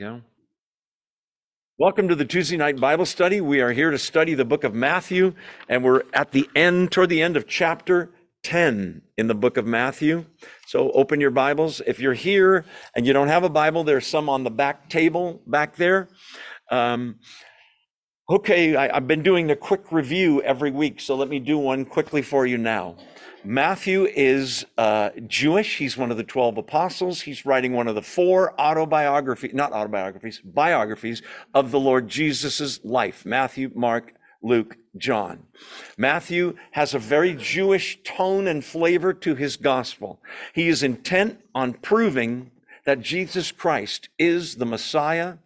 go. Welcome to the Tuesday night Bible study. We are here to study the book of Matthew, and we're at the end, toward the end of chapter 10 in the book of Matthew. So open your Bibles. If you're here and you don't have a Bible, there's some on the back table back there. Um, okay, I, I've been doing a quick review every week, so let me do one quickly for you now. Matthew is uh, Jewish. He's one of the 12 apostles. He's writing one of the four autobiographies, not autobiographies, biographies of the Lord Jesus' life Matthew, Mark, Luke, John. Matthew has a very Jewish tone and flavor to his gospel. He is intent on proving that Jesus Christ is the Messiah,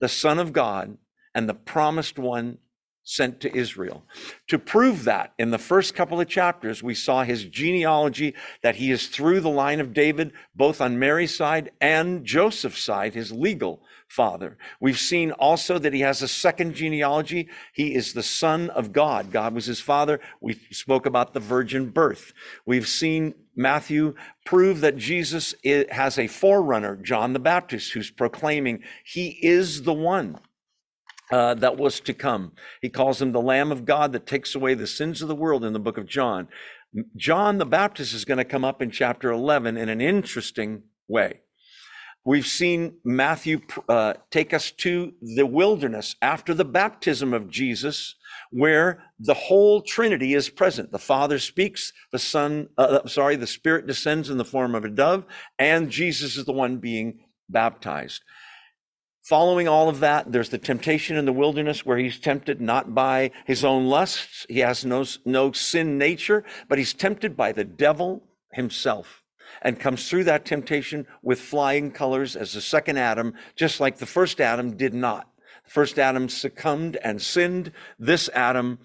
the Son of God, and the promised one sent to Israel. To prove that, in the first couple of chapters, we saw his genealogy, that he is through the line of David, both on Mary's side and Joseph's side, his legal father. We've seen also that he has a second genealogy. He is the son of God. God was his father. We spoke about the virgin birth. We've seen Matthew prove that Jesus has a forerunner, John the Baptist, who's proclaiming he is the one uh, that was to come. He calls him the Lamb of God that takes away the sins of the world in the book of John. John the Baptist is going to come up in chapter 11 in an interesting way. We've seen Matthew uh, take us to the wilderness after the baptism of Jesus, where the whole Trinity is present. The Father speaks, the Son, uh, uh sorry, the Spirit descends in the form of a dove, and Jesus is the one being baptized. Following all of that, there's the temptation in the wilderness where he's tempted not by his own lusts. He has no, no sin nature, but he's tempted by the devil himself and comes through that temptation with flying colors as the second Adam, just like the first Adam did not. The first Adam succumbed and sinned. This Adam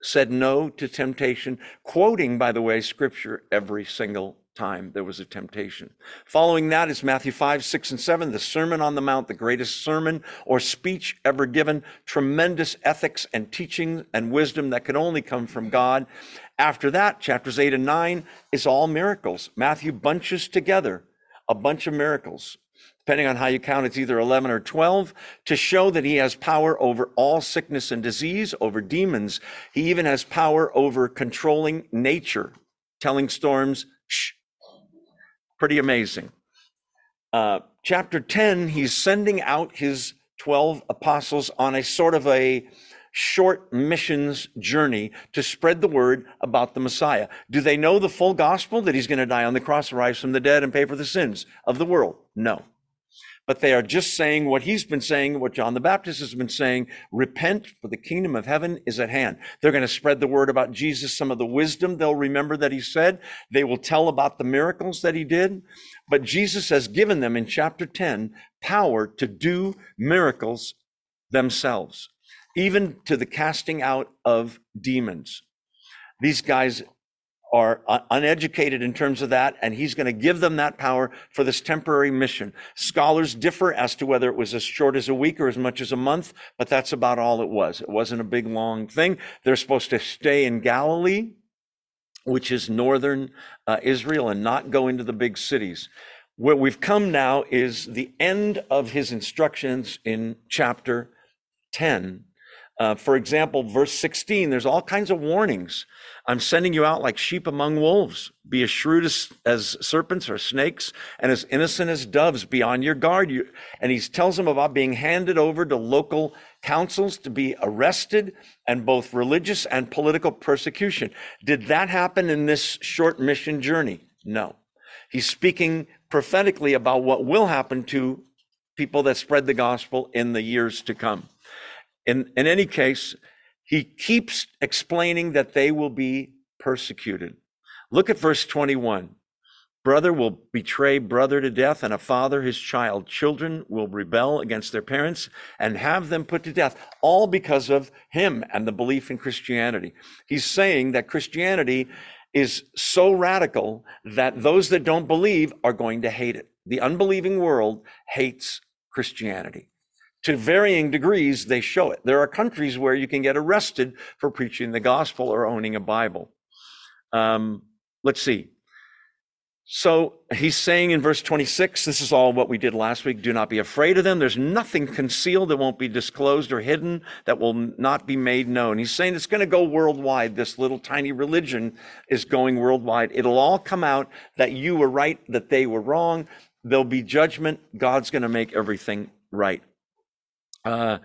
said no to temptation, quoting, by the way, scripture every single time there was a temptation. Following that is Matthew 5, 6, and 7, the Sermon on the Mount, the greatest sermon or speech ever given, tremendous ethics and teaching and wisdom that can only come from God. After that, chapters 8 and 9 is all miracles. Matthew bunches together a bunch of miracles. Depending on how you count, it's either 11 or 12 to show that he has power over all sickness and disease, over demons. He even has power over controlling nature, telling storms, shh, Pretty amazing. Uh, chapter 10, he's sending out his 12 apostles on a sort of a short missions journey to spread the word about the Messiah. Do they know the full gospel that he's going to die on the cross, rise from the dead, and pay for the sins of the world? No but they are just saying what he's been saying, what John the Baptist has been saying repent, for the kingdom of heaven is at hand. They're going to spread the word about Jesus, some of the wisdom they'll remember that he said. They will tell about the miracles that he did. But Jesus has given them in chapter 10 power to do miracles themselves, even to the casting out of demons. These guys are uneducated in terms of that, and he's going to give them that power for this temporary mission. Scholars differ as to whether it was as short as a week or as much as a month, but that's about all it was. It wasn't a big, long thing. They're supposed to stay in Galilee, which is northern uh, Israel, and not go into the big cities. Where we've come now is the end of his instructions in chapter 10 uh, for example, verse 16, there's all kinds of warnings. I'm sending you out like sheep among wolves. Be as shrewd as, as serpents or snakes and as innocent as doves. Be on your guard. You, and he tells them about being handed over to local councils to be arrested and both religious and political persecution. Did that happen in this short mission journey? No. He's speaking prophetically about what will happen to people that spread the gospel in the years to come. In, in any case, he keeps explaining that they will be persecuted. Look at verse 21. Brother will betray brother to death, and a father his child. Children will rebel against their parents and have them put to death, all because of him and the belief in Christianity. He's saying that Christianity is so radical that those that don't believe are going to hate it. The unbelieving world hates Christianity to varying degrees, they show it. There are countries where you can get arrested for preaching the gospel or owning a Bible. Um, let's see. So he's saying in verse 26, this is all what we did last week. Do not be afraid of them. There's nothing concealed that won't be disclosed or hidden that will not be made known. He's saying it's going to go worldwide. This little tiny religion is going worldwide. It'll all come out that you were right, that they were wrong. There'll be judgment. God's going to make everything right. Uh,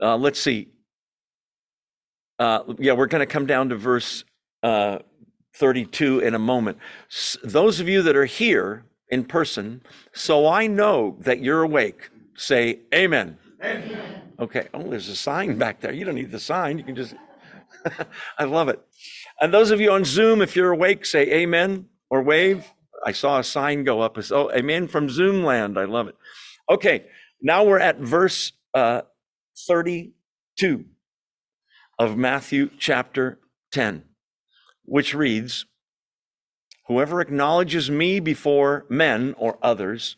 uh, let's see. Uh, yeah, we're going to come down to verse uh, 32 in a moment. those of you that are here in person, so I know that you're awake, say amen. Amen. Okay. Oh, there's a sign back there. You don't need the sign. You can just, I love it. And those of you on Zoom, if you're awake, say amen or wave. I saw a sign go up. Oh, amen from Zoom land. I love it. Okay. Now we're at verse uh, 32 of Matthew chapter 10 which reads, Whoever acknowledges me before men or others,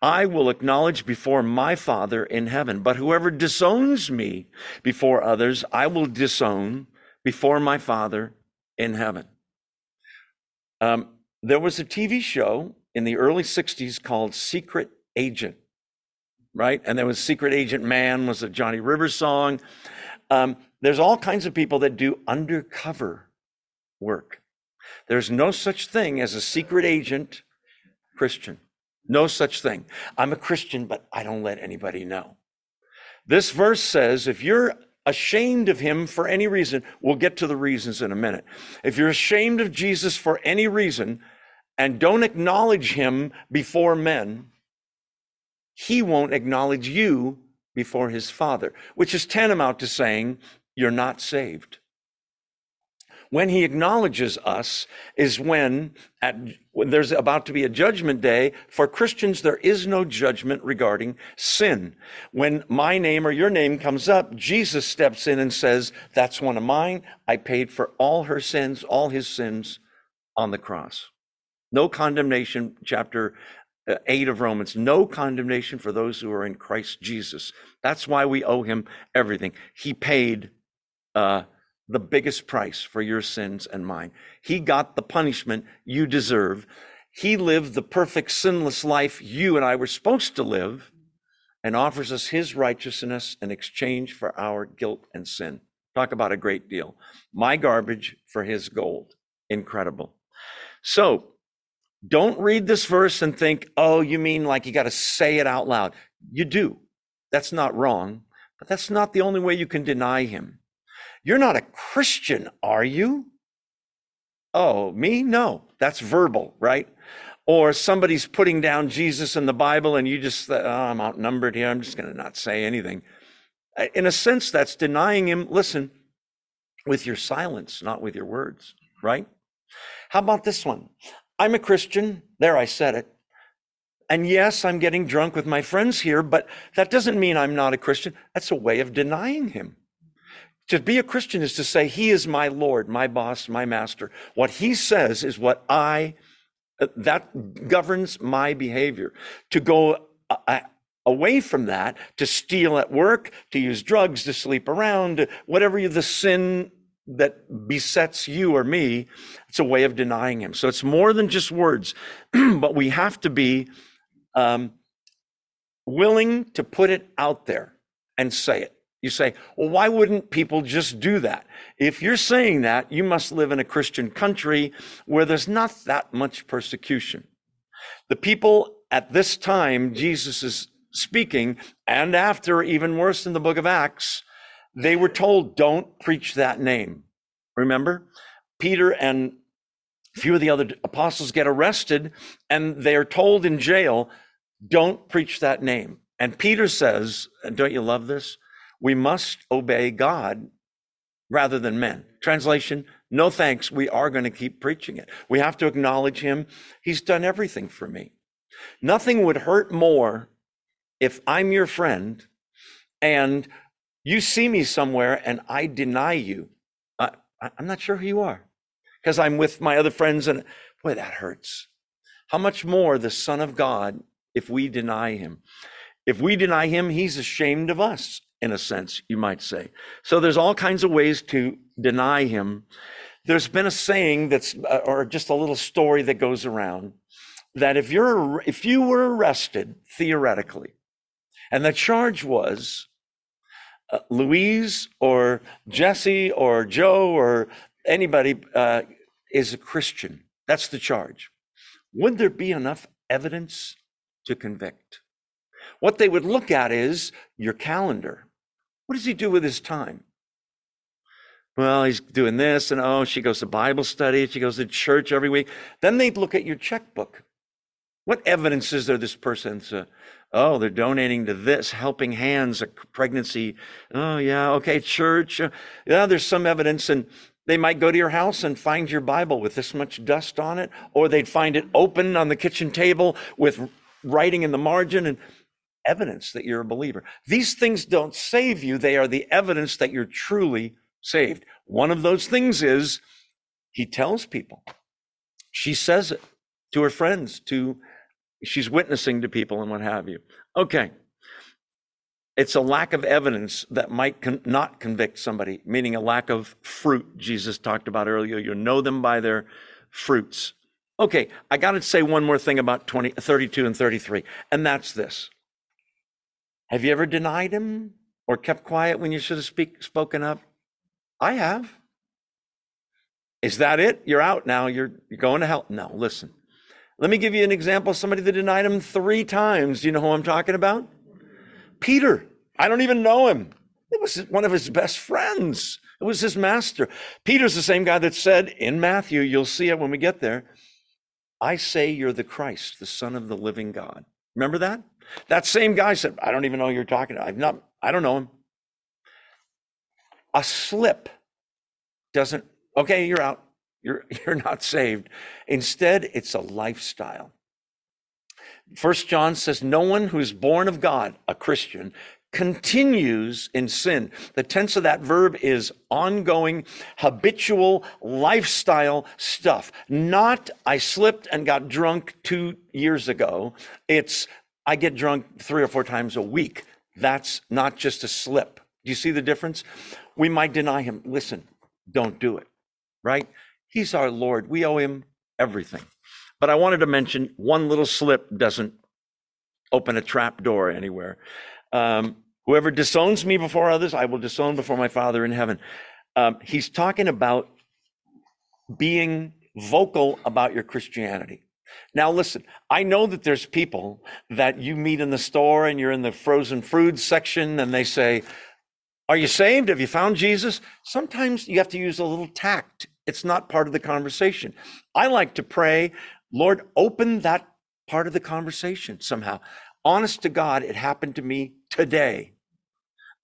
I will acknowledge before my Father in heaven. But whoever disowns me before others, I will disown before my Father in heaven. Um, there was a TV show in the early 60s called Secret Agent, right? And there was Secret Agent Man was a Johnny Rivers song. Um, there's all kinds of people that do undercover work. There's no such thing as a secret agent Christian. No such thing. I'm a Christian, but I don't let anybody know. This verse says if you're ashamed of him for any reason, we'll get to the reasons in a minute. If you're ashamed of Jesus for any reason and don't acknowledge him before men, he won't acknowledge you before his father, which is tantamount to saying you're not saved. When he acknowledges us is when, at, when there's about to be a judgment day. For Christians, there is no judgment regarding sin. When my name or your name comes up, Jesus steps in and says, That's one of mine. I paid for all her sins, all his sins on the cross. No condemnation, chapter 8 of Romans. No condemnation for those who are in Christ Jesus. That's why we owe him everything. He paid uh, the biggest price for your sins and mine. He got the punishment you deserve. He lived the perfect sinless life you and I were supposed to live and offers us his righteousness in exchange for our guilt and sin. Talk about a great deal. My garbage for his gold. Incredible. So don't read this verse and think, oh, you mean like you got to say it out loud. You do. That's not wrong, but that's not the only way you can deny him. You're not a Christian, are you? Oh, me? No, that's verbal, right? Or somebody's putting down Jesus in the Bible and you just, oh, I'm outnumbered here. I'm just going to not say anything. In a sense, that's denying him, listen, with your silence, not with your words, right? How about this one? I'm a Christian. There, I said it. And yes, I'm getting drunk with my friends here, but that doesn't mean I'm not a Christian. That's a way of denying him. To be a Christian is to say, He is my Lord, my boss, my master. What He says is what I, uh, that governs my behavior. To go uh, uh, away from that, to steal at work, to use drugs, to sleep around, whatever the sin that besets you or me, it's a way of denying Him. So it's more than just words, but we have to be um, willing to put it out there and say it. You say, well, why wouldn't people just do that? If you're saying that, you must live in a Christian country where there's not that much persecution. The people at this time, Jesus is speaking, and after, even worse in the book of Acts, they were told, don't preach that name. Remember? Peter and a few of the other apostles get arrested, and they are told in jail, don't preach that name. And Peter says, don't you love this? we must obey God rather than men. Translation, no thanks. We are going to keep preaching it. We have to acknowledge him. He's done everything for me. Nothing would hurt more if I'm your friend and you see me somewhere and I deny you. I, am not sure who you are because I'm with my other friends and boy, that hurts. How much more the Son of God if we deny him? If we deny him, he's ashamed of us in a sense, you might say. So there's all kinds of ways to deny him. there's been a saying that's, uh, or just a little story that goes around that if you're, if you were arrested theoretically, and the charge was uh, Louise or Jesse or Joe or anybody uh, is a Christian, that's the charge. Would there be enough evidence to convict? What they would look at is your calendar. What does he do with his time? Well, he's doing this, and oh, she goes to Bible study, she goes to church every week. Then they'd look at your checkbook. What evidence is there this person's, uh, oh, they're donating to this, helping hands, a pregnancy. Oh, yeah, okay, church. Uh, yeah, there's some evidence. And they might go to your house and find your Bible with this much dust on it, or they'd find it open on the kitchen table with writing in the margin and evidence that you're a believer. These things don't save you, they are the evidence that you're truly saved. One of those things is he tells people. She says it to her friends, to she's witnessing to people and what have you. Okay. It's a lack of evidence that might con- not convict somebody, meaning a lack of fruit Jesus talked about earlier. You'll know them by their fruits. Okay, I got to say one more thing about 20, 32 and 33, and that's this. Have you ever denied him or kept quiet when you should have speak, spoken up? I have. Is that it? You're out now. You're, you're going to hell. No, listen. Let me give you an example somebody that denied him three times. Do you know who I'm talking about? Peter. I don't even know him. It was one of his best friends. It was his master. Peter's the same guy that said in Matthew, you'll see it when we get there, I say you're the Christ, the Son of the living God. Remember that? That same guy said, I don't even know who you're talking to. I've not, I don't know him. A slip doesn't, okay, you're out. You're, you're not saved. Instead, it's a lifestyle. First John says, No one who is born of God, a Christian, continues in sin. The tense of that verb is ongoing, habitual lifestyle stuff. Not, I slipped and got drunk two years ago. It's, I get drunk three or four times a week. That's not just a slip. Do you see the difference? We might deny him. Listen, don't do it, right? He's our Lord. We owe him everything. But I wanted to mention one little slip doesn't open a trap door anywhere. Um, whoever disowns me before others, I will disown before my Father in heaven. Um, he's talking about being vocal about your Christianity. Now, listen, I know that there's people that you meet in the store and you're in the frozen foods section and they say, Are you saved? Have you found Jesus? Sometimes you have to use a little tact it's not part of the conversation. I like to pray, Lord, open that part of the conversation somehow. Honest to God, it happened to me today.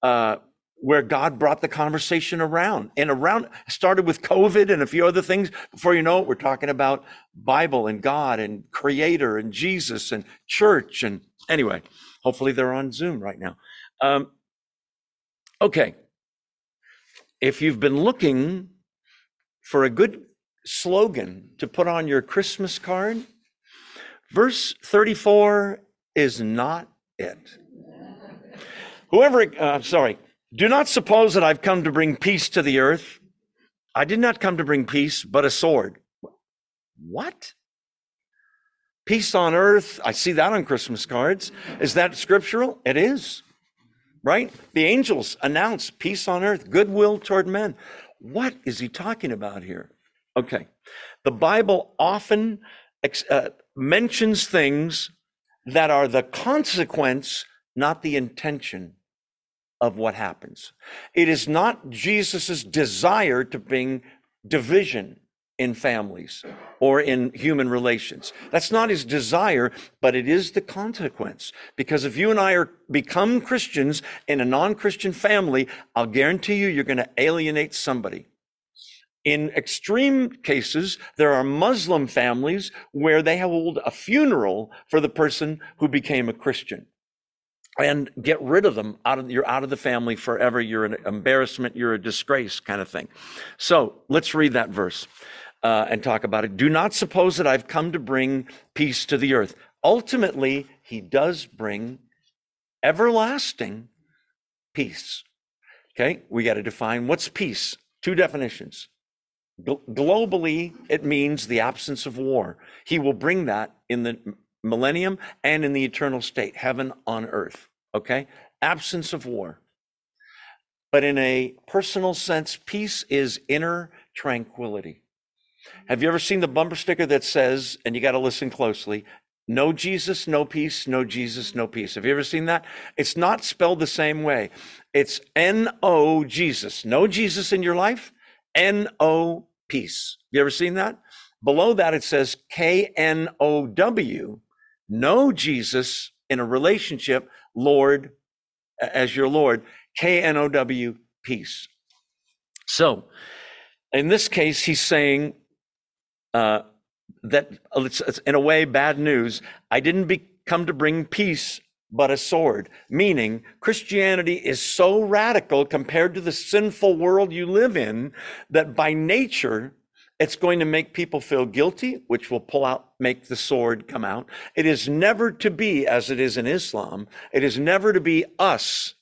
Uh, where God brought the conversation around and around started with COVID and a few other things. Before you know it, we're talking about Bible and God and creator and Jesus and church. And anyway, hopefully they're on Zoom right now. Um, okay. If you've been looking for a good slogan to put on your Christmas card, verse 34 is not it. Whoever, uh, sorry, do not suppose that I've come to bring peace to the earth. I did not come to bring peace, but a sword. What? Peace on earth. I see that on Christmas cards. Is that scriptural? It is. Right? The angels announce peace on earth, goodwill toward men. What is he talking about here? Okay. The Bible often uh, mentions things that are the consequence, not the intention of what happens. It is not Jesus's desire to bring division in families or in human relations. That's not his desire, but it is the consequence. Because if you and I are become Christians in a non-Christian family, I'll guarantee you you're going to alienate somebody. In extreme cases, there are Muslim families where they hold a funeral for the person who became a Christian and get rid of them out of you're out of the family forever you're an embarrassment you're a disgrace kind of thing so let's read that verse uh, and talk about it. Do not suppose that I've come to bring peace to the earth. Ultimately, he does bring everlasting peace. Okay, we got to define what's peace. Two definitions globally, it means the absence of war. He will bring that in the millennium and in the eternal state, heaven on earth. Okay? Absence of war. But in a personal sense, peace is inner tranquility. Have you ever seen the bumper sticker that says, and you got to listen closely, no Jesus, no peace, no Jesus, no peace. Have you ever seen that? It's not spelled the same way. It's N O Jesus. No Jesus in your life, N O peace. You ever seen that? Below that, it says K N O W. know Jesus in a relationship, Lord, as your Lord, K N O W, peace. So, in this case, he's saying, uh, that it's, it's in a way bad news. I didn't be, come to bring peace, but a sword. Meaning, Christianity is so radical compared to the sinful world you live in that by nature, it's going to make people feel guilty, which will pull out, make the sword come out. It is never to be as it is in Islam. It is never to be us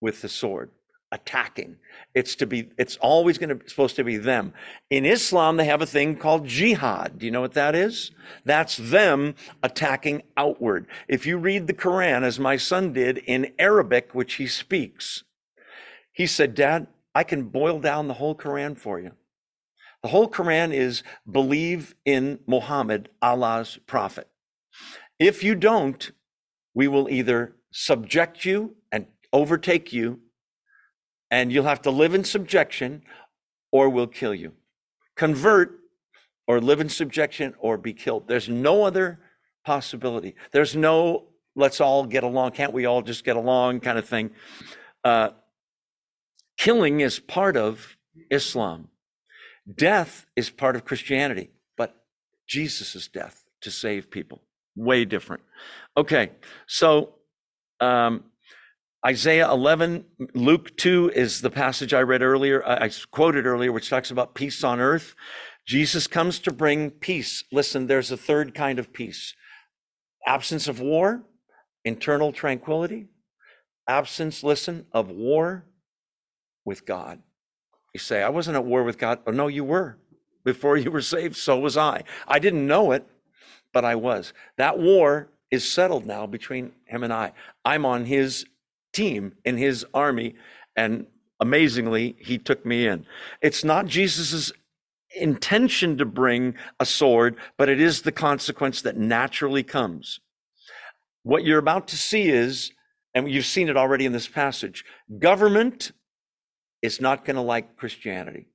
with the sword attacking. It's to be, it's always going to, be supposed to be them. In Islam, they have a thing called jihad. Do you know what that is? That's them attacking outward. If you read the Quran, as my son did in Arabic, which he speaks, he said, Dad, I can boil down the whole Quran for you. The whole Quran is believe in Muhammad, Allah's prophet. If you don't, we will either subject you and overtake you and you'll have to live in subjection or we'll kill you. Convert or live in subjection or be killed. There's no other possibility. There's no let's all get along. Can't we all just get along kind of thing? Uh, killing is part of Islam. Death is part of Christianity, but Jesus' death to save people. Way different. Okay, so um, Isaiah 11, Luke 2 is the passage I read earlier, I quoted earlier, which talks about peace on earth. Jesus comes to bring peace. Listen, there's a third kind of peace absence of war, internal tranquility, absence, listen, of war with God. You say, I wasn't at war with God. Oh, no, you were. Before you were saved, so was I. I didn't know it, but I was. That war is settled now between him and I. I'm on his team in his army. And amazingly, he took me in. It's not Jesus's intention to bring a sword, but it is the consequence that naturally comes. What you're about to see is, and you've seen it already in this passage, government is not going to like Christianity.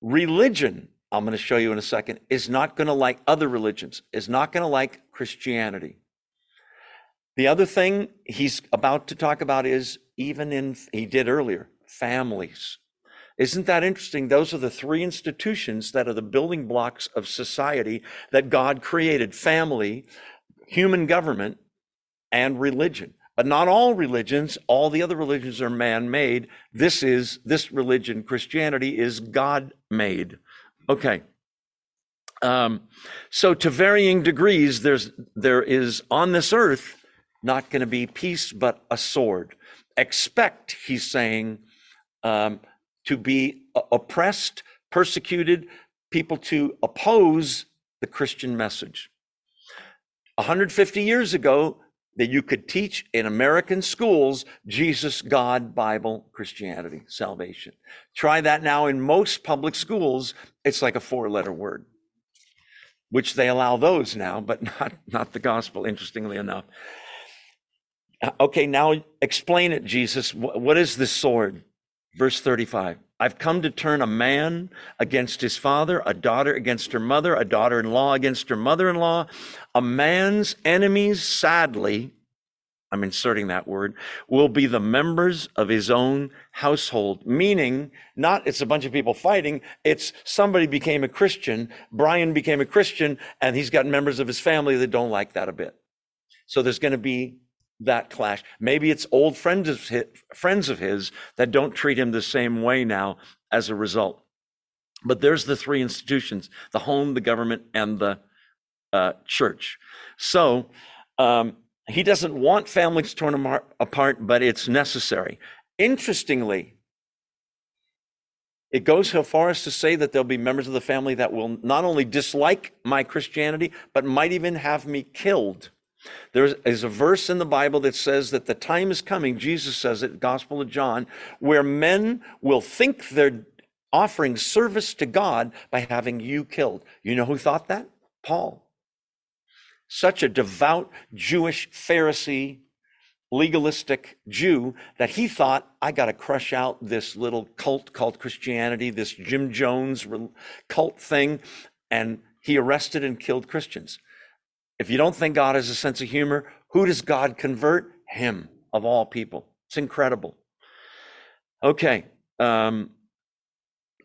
Religion, I'm going to show you in a second, is not going to like other religions, is not going to like Christianity. The other thing he's about to talk about is even in, he did earlier, families. Isn't that interesting? Those are the three institutions that are the building blocks of society that God created family, human government, and religion. But not all religions, all the other religions are man made. This is, this religion, Christianity, is God made. Okay. Um, so to varying degrees, there's, there is on this earth not going to be peace, but a sword. Expect, he's saying, um, to be oppressed, persecuted, people to oppose the Christian message. 150 years ago, that you could teach in American schools Jesus, God, Bible, Christianity, salvation. Try that now in most public schools. It's like a four letter word, which they allow those now, but not, not the gospel, interestingly enough. Okay, now explain it, Jesus. What is this sword? Verse 35. I've come to turn a man against his father, a daughter against her mother, a daughter in law against her mother in law. A man's enemies, sadly, I'm inserting that word, will be the members of his own household. Meaning, not it's a bunch of people fighting, it's somebody became a Christian, Brian became a Christian, and he's got members of his family that don't like that a bit. So there's going to be that clash. Maybe it's old friends of his, friends of his that don't treat him the same way now as a result. But there's the three institutions: the home, the government, and the uh, church. So um, he doesn't want families torn apart, but it's necessary. Interestingly, It goes so far as to say that there'll be members of the family that will not only dislike my Christianity, but might even have me killed. There is a verse in the Bible that says that the time is coming, Jesus says it, Gospel of John, where men will think they're offering service to God by having you killed. You know who thought that? Paul. Such a devout Jewish Pharisee legalistic Jew that he thought, I got to crush out this little cult called Christianity, this Jim Jones cult thing. And he arrested and killed Christians. If you don't think God has a sense of humor, who does God convert? Him, of all people. It's incredible. Okay. Um,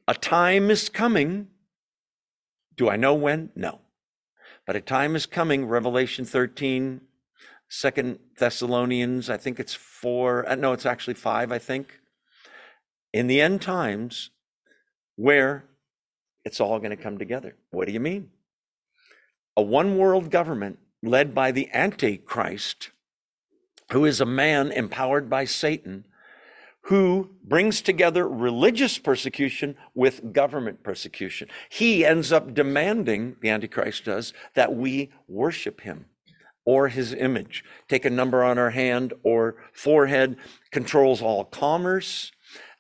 a time is coming. Do I know when? No. But a time is coming, Revelation 13, Second Thessalonians, I think it's four, uh, no, it's actually five, I think. In the end times, where it's all going to come together. What do you mean? A one world government led by the Antichrist, who is a man empowered by Satan, who brings together religious persecution with government persecution. He ends up demanding, the Antichrist does, that we worship him or his image. Take a number on our hand or forehead, controls all commerce,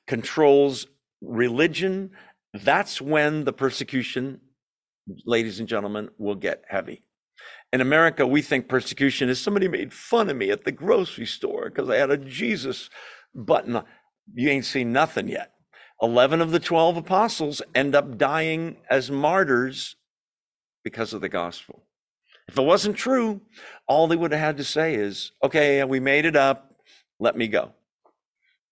controls religion. That's when the persecution, ladies and gentlemen, will get heavy. In America, we think persecution is somebody made fun of me at the grocery store because I had a Jesus button. You ain't seen nothing yet. 11 of the 12 apostles end up dying as martyrs because of the gospel. If it wasn't true, all they would have had to say is, okay, we made it up. Let me go.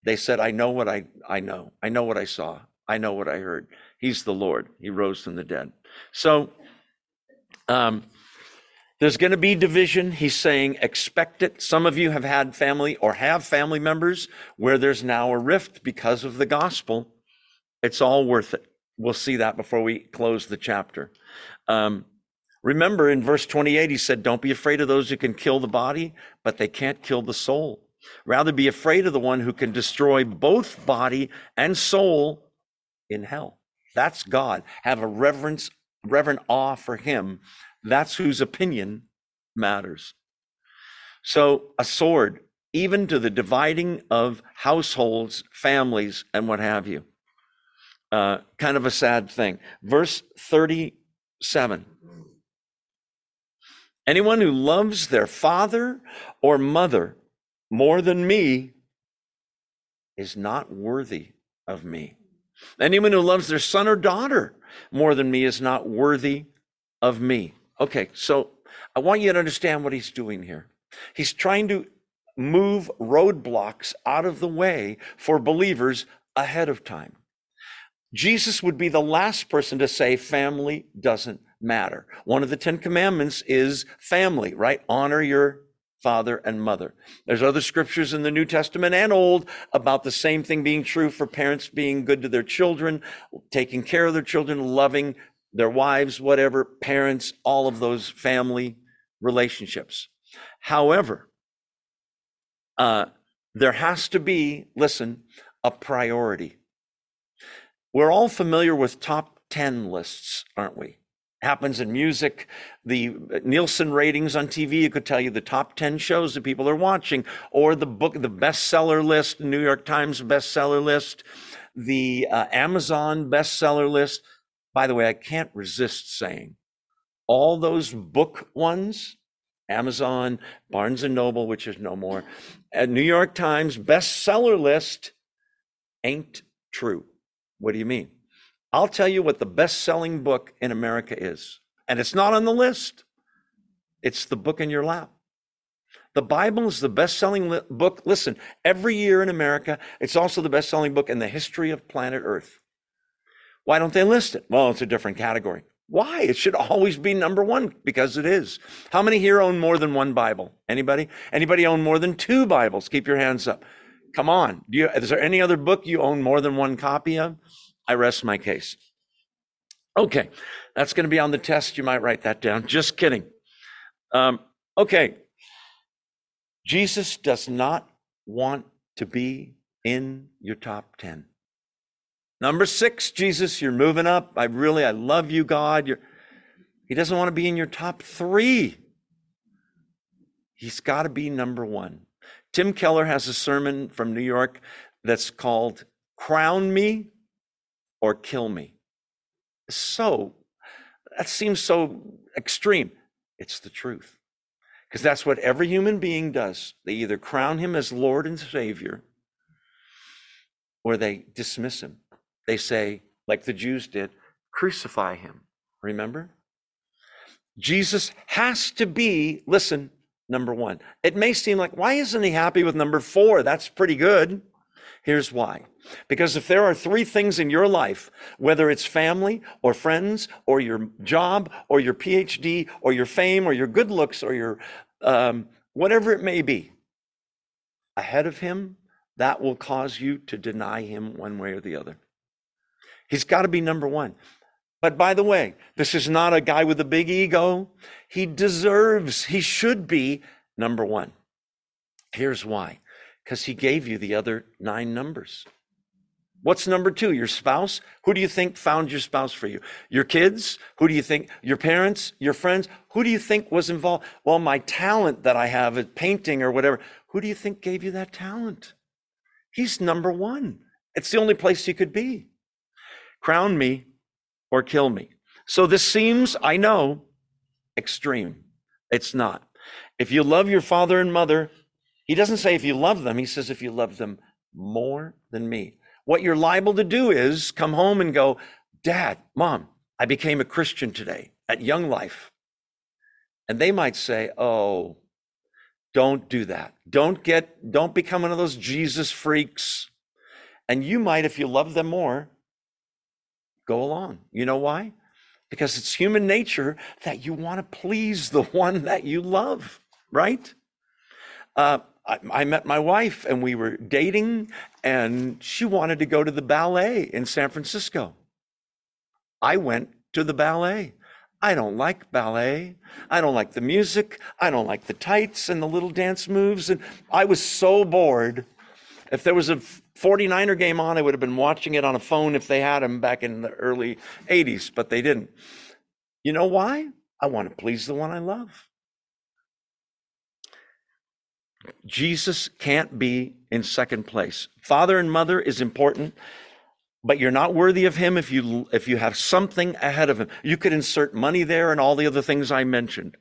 They said, I know what I, I know. I know what I saw. I know what I heard. He's the Lord. He rose from the dead. So um, there's going to be division. He's saying, expect it. Some of you have had family or have family members where there's now a rift because of the gospel. It's all worth it. We'll see that before we close the chapter. Um, Remember in verse 28, he said, Don't be afraid of those who can kill the body, but they can't kill the soul. Rather, be afraid of the one who can destroy both body and soul in hell. That's God. Have a reverence, reverent awe for him. That's whose opinion matters. So, a sword, even to the dividing of households, families, and what have you. Uh, kind of a sad thing. Verse 37 Anyone who loves their father or mother more than me is not worthy of me. Anyone who loves their son or daughter more than me is not worthy of me. Okay, so I want you to understand what he's doing here. He's trying to move roadblocks out of the way for believers ahead of time. Jesus would be the last person to say family doesn't matter. One of the Ten Commandments is family, right? Honor your father and mother. There's other scriptures in the New Testament and Old about the same thing being true for parents being good to their children, taking care of their children, loving their wives, whatever, parents, all of those family relationships. However, uh, there has to be, listen, a priority. We're all familiar with top 10 lists, aren't we? Happens in music. The Nielsen ratings on TV, It could tell you the top 10 shows that people are watching, or the book, the bestseller list, New York Times bestseller list, the uh, Amazon bestseller list. By the way, I can't resist saying all those book ones, Amazon, Barnes and Noble, which is no more, and New York Times bestseller list ain't true. What do you mean? I'll tell you what the best selling book in America is. And it's not on the list, it's the book in your lap. The Bible is the best selling li- book. Listen, every year in America, it's also the best selling book in the history of planet Earth. Why don't they list it? Well, it's a different category. Why? It should always be number one because it is. How many here own more than one Bible? Anybody? Anybody own more than two Bibles? Keep your hands up. Come on. You, is there any other book you own more than one copy of? I rest my case. Okay, that's going to be on the test. You might write that down. Just kidding. Um, okay, Jesus does not want to be in your top 10. Number six, Jesus, you're moving up. I really, I love you, God. You're, he doesn't want to be in your top three. He's got to be number one. Tim Keller has a sermon from New York that's called Crown Me or Kill Me. So, that seems so extreme. It's the truth. Because that's what every human being does. They either crown him as Lord and Savior or they dismiss him. They say, like the Jews did, crucify him. Remember? Jesus has to be, listen, number one. It may seem like, why isn't he happy with number four? That's pretty good. Here's why. Because if there are three things in your life, whether it's family or friends or your job or your PhD or your fame or your good looks or your um, whatever it may be, ahead of him, that will cause you to deny him one way or the other. He's got to be number one. But by the way, this is not a guy with a big ego. He deserves, he should be number one. Here's why because he gave you the other nine numbers. What's number two? Your spouse? Who do you think found your spouse for you? Your kids? Who do you think? Your parents? Your friends? Who do you think was involved? Well, my talent that I have at painting or whatever. Who do you think gave you that talent? He's number one. It's the only place he could be. Crown me or kill me. So this seems, I know, extreme. It's not. If you love your father and mother, he doesn't say if you love them, he says if you love them more than me. What you're liable to do is come home and go, Dad, Mom, I became a Christian today at Young Life. And they might say, Oh, don't do that. Don't get, don't become one of those Jesus freaks. And you might, if you love them more, go along. You know why? Because it's human nature that you want to please the one that you love, right? Uh, I, I met my wife and we were dating, and she wanted to go to the ballet in San Francisco. I went to the ballet. I don't like ballet. I don't like the music. I don't like the tights and the little dance moves. And I was so bored. If there was a 49er game on, I would have been watching it on a phone if they had them back in the early 80s, but they didn't. You know why? I want to please the one I love. Jesus can't be in second place. Father and mother is important, but you're not worthy of him if you if you have something ahead of him. You could insert money there and all the other things I mentioned.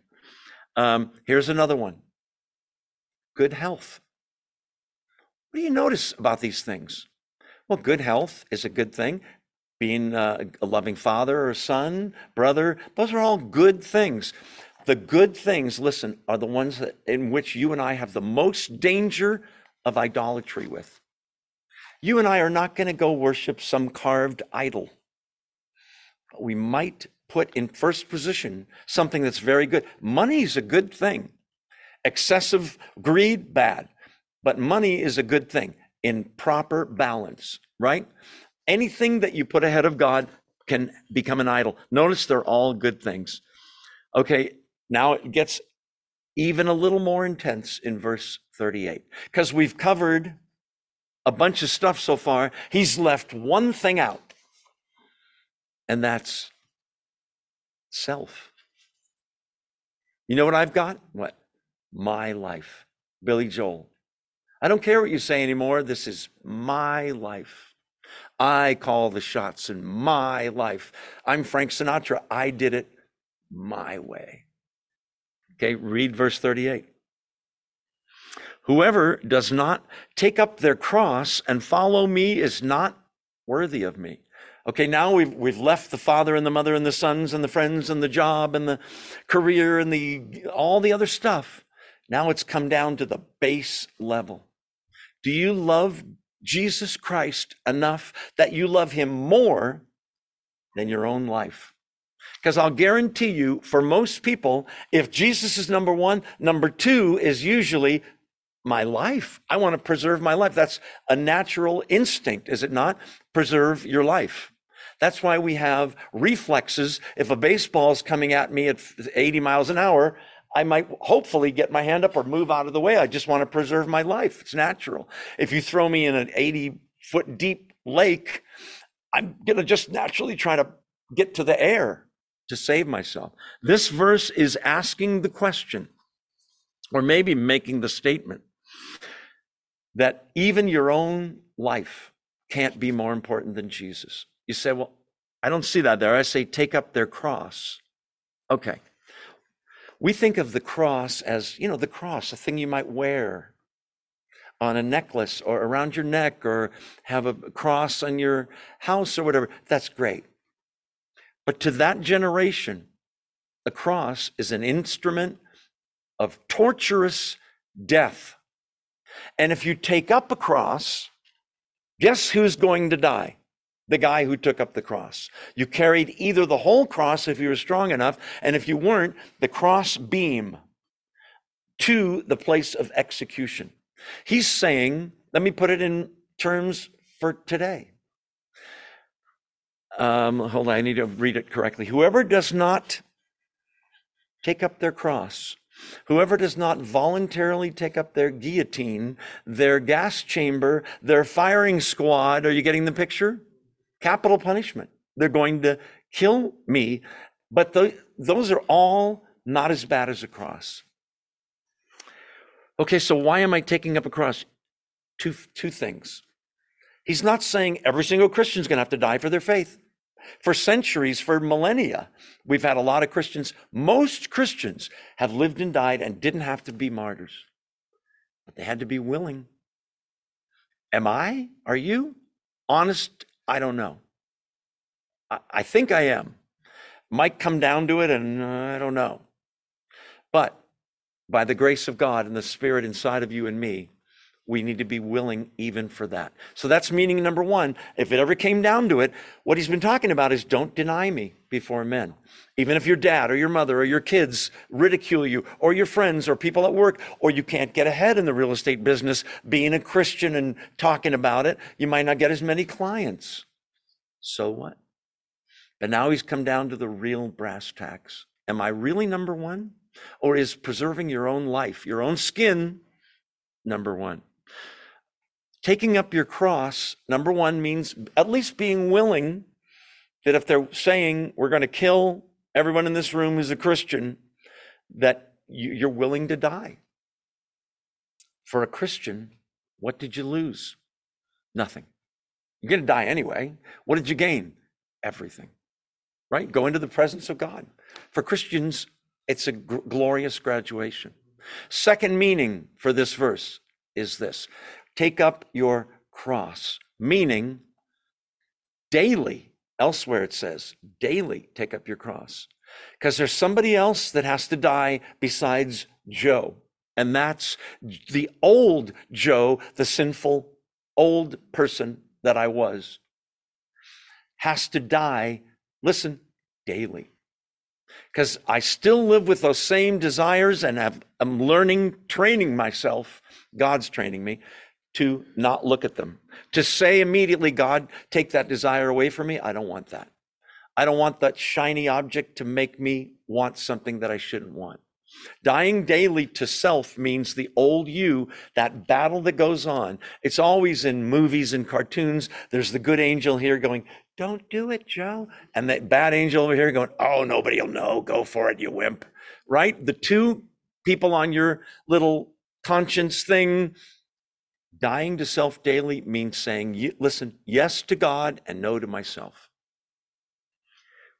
Um, here's another one. Good health. What do you notice about these things? Well, good health is a good thing. Being a loving father or son, brother, those are all good things. The good things, listen, are the ones that, in which you and I have the most danger of idolatry with. You and I are not going to go worship some carved idol. We might put in first position something that's very good. Money is a good thing. Excessive greed, bad. But money is a good thing in proper balance, right? Anything that you put ahead of God can become an idol. Notice they're all good things. Okay, now it gets even a little more intense in verse 38 because we've covered a bunch of stuff so far. He's left one thing out, and that's self. You know what I've got? What? My life. Billy Joel. I don't care what you say anymore. This is my life. I call the shots in my life. I'm Frank Sinatra. I did it my way. Okay, read verse 38. Whoever does not take up their cross and follow me is not worthy of me. Okay, now we've, we've left the father and the mother and the sons and the friends and the job and the career and the all the other stuff. Now it's come down to the base level. Do you love Jesus Christ enough that you love him more than your own life? Because I'll guarantee you, for most people, if Jesus is number one, number two is usually my life. I want to preserve my life. That's a natural instinct, is it not? Preserve your life. That's why we have reflexes. If a baseball is coming at me at 80 miles an hour, I might hopefully get my hand up or move out of the way. I just want to preserve my life. It's natural. If you throw me in an 80 foot deep lake, I'm going to just naturally try to get to the air to save myself. This verse is asking the question, or maybe making the statement, that even your own life can't be more important than Jesus. You say, well, I don't see that there. I say, take up their cross. Okay. We think of the cross as, you know, the cross, a thing you might wear on a necklace or around your neck or have a cross on your house or whatever. That's great. But to that generation, a cross is an instrument of torturous death. And if you take up a cross, guess who's going to die? the guy who took up the cross. You carried either the whole cross if you were strong enough, and if you weren't, the cross beam to the place of execution. He's saying, let me put it in terms for today. Um, hold on, I need to read it correctly. Whoever does not take up their cross, whoever does not voluntarily take up their guillotine, their gas chamber, their firing squad, are you getting the picture? capital punishment. They're going to kill me. But those are all not as bad as a cross. Okay, so why am I taking up a cross? Two, two things. He's not saying every single Christian is going to have to die for their faith. For centuries, for millennia, we've had a lot of Christians. Most Christians have lived and died and didn't have to be martyrs, but they had to be willing. Am I? Are you? Honest I don't know. I, I think I am. Might come down to it, and uh, I don't know. But by the grace of God and the Spirit inside of you and me, we need to be willing even for that. So that's meaning number one. If it ever came down to it, what he's been talking about is don't deny me before men. Even if your dad or your mother or your kids ridicule you, or your friends or people at work, or you can't get ahead in the real estate business being a Christian and talking about it, you might not get as many clients. So what? But now he's come down to the real brass tacks. Am I really number one? Or is preserving your own life, your own skin, number one? Taking up your cross, number one, means at least being willing that if they're saying we're going to kill everyone in this room who's a Christian, that you're willing to die. For a Christian, what did you lose? Nothing. You're going to die anyway. What did you gain? Everything. Right? Go into the presence of God. For Christians, it's a glorious graduation. Second meaning for this verse is this take up your cross, meaning daily. Elsewhere it says, daily take up your cross. Because there's somebody else that has to die besides Joe. And that's the old Joe, the sinful old person that I was, has to die, listen, daily because I still live with those same desires and have, I'm learning, training myself, God's training me to not look at them. To say immediately, God, take that desire away from me, I don't want that. I don't want that shiny object to make me want something that I shouldn't want. Dying daily to self means the old you, that battle that goes on. It's always in movies and cartoons. There's the good angel here going, Don't do it, Joe. And that bad angel over here going, Oh, nobody will know. Go for it, you wimp. Right? The two people on your little conscience thing, dying to self daily means saying, Listen, yes to God and no to myself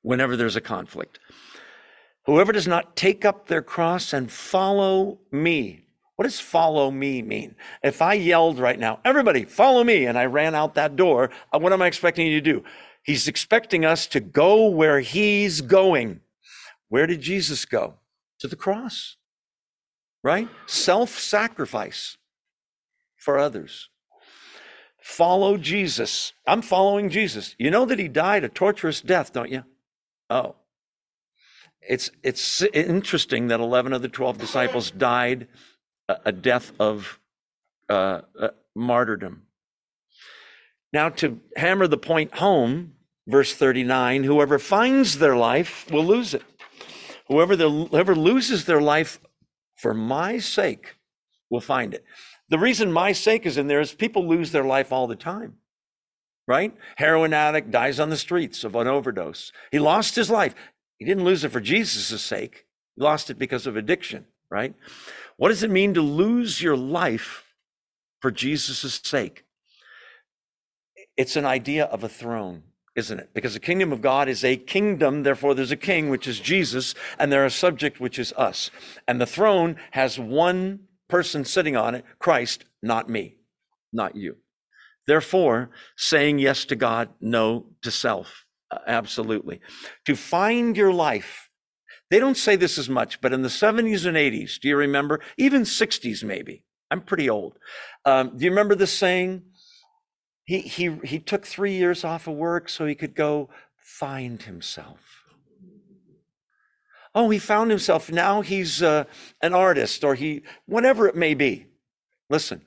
whenever there's a conflict. Whoever does not take up their cross and follow me. What does follow me mean? If I yelled right now, everybody follow me, and I ran out that door, uh, what am I expecting you to do? He's expecting us to go where he's going. Where did Jesus go? To the cross, right? Self sacrifice for others. Follow Jesus. I'm following Jesus. You know that he died a torturous death, don't you? Oh, it's it's interesting that 11 of the 12 disciples died a, a death of uh, uh, martyrdom now to hammer the point home verse 39 whoever finds their life will lose it whoever, the, whoever loses their life for my sake will find it the reason my sake is in there is people lose their life all the time right? Heroin addict dies on the streets of an overdose. He lost his life. He didn't lose it for Jesus' sake. He lost it because of addiction, right? What does it mean to lose your life for Jesus' sake? It's an idea of a throne, isn't it? Because the kingdom of God is a kingdom, therefore there's a king, which is Jesus, and there's a subject, which is us. And the throne has one person sitting on it, Christ, not me, not you. Therefore, saying yes to God, no to self. Uh, absolutely. To find your life. They don't say this as much, but in the 70s and 80s, do you remember? Even 60s, maybe. I'm pretty old. Um, do you remember this saying? He, he, he took three years off of work so he could go find himself. Oh, he found himself. Now he's uh, an artist or he, whatever it may be. Listen,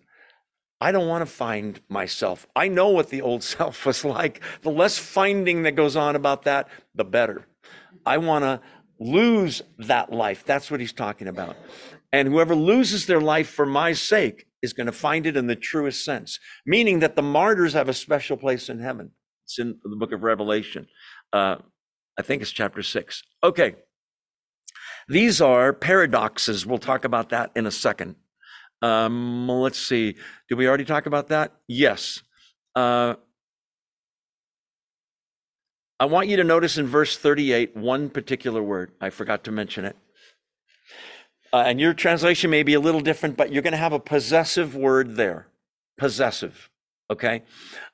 I don't want to find myself. I know what the old self was like. The less finding that goes on about that, the better. I want to lose that life. That's what he's talking about. And whoever loses their life for my sake is going to find it in the truest sense, meaning that the martyrs have a special place in heaven. It's in the book of Revelation. Uh, I think it's chapter six. Okay. These are paradoxes. We'll talk about that in a second. Um, let's see. Did we already talk about that? Yes. Uh, I want you to notice in verse 38 one particular word. I forgot to mention it. Uh, and your translation may be a little different, but you're going to have a possessive word there. Possessive. Okay.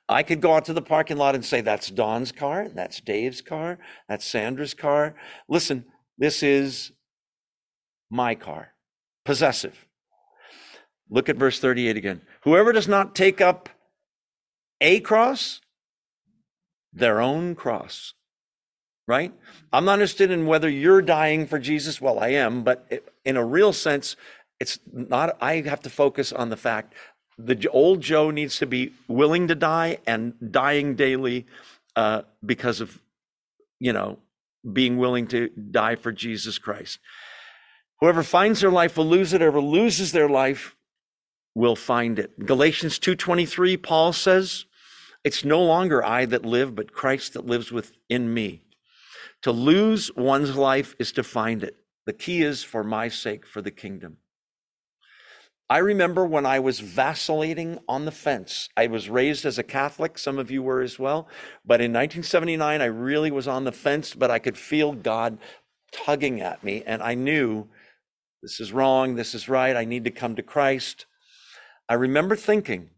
I could go out to the parking lot and say, that's Don's car. That's Dave's car. That's Sandra's car. Listen, this is my car. Possessive. Look at verse 38 again. Whoever does not take up a cross, their own cross, right? I'm not interested in whether you're dying for Jesus. Well, I am, but in a real sense, it's not, I have to focus on the fact the old Joe needs to be willing to die and dying daily uh, because of, you know, being willing to die for Jesus Christ. Whoever finds their life will lose it. Whoever loses their life will find it. Galatians 2:23 Paul says, it's no longer I that live, but Christ that lives within me. To lose one's life is to find it. The key is for my sake, for the kingdom. I remember when I was vacillating on the fence. I was raised as a Catholic, some of you were as well. But in 1979, I really was on the fence, but I could feel God tugging at me. And I knew this is wrong, this is right, I need to come to Christ. I remember thinking,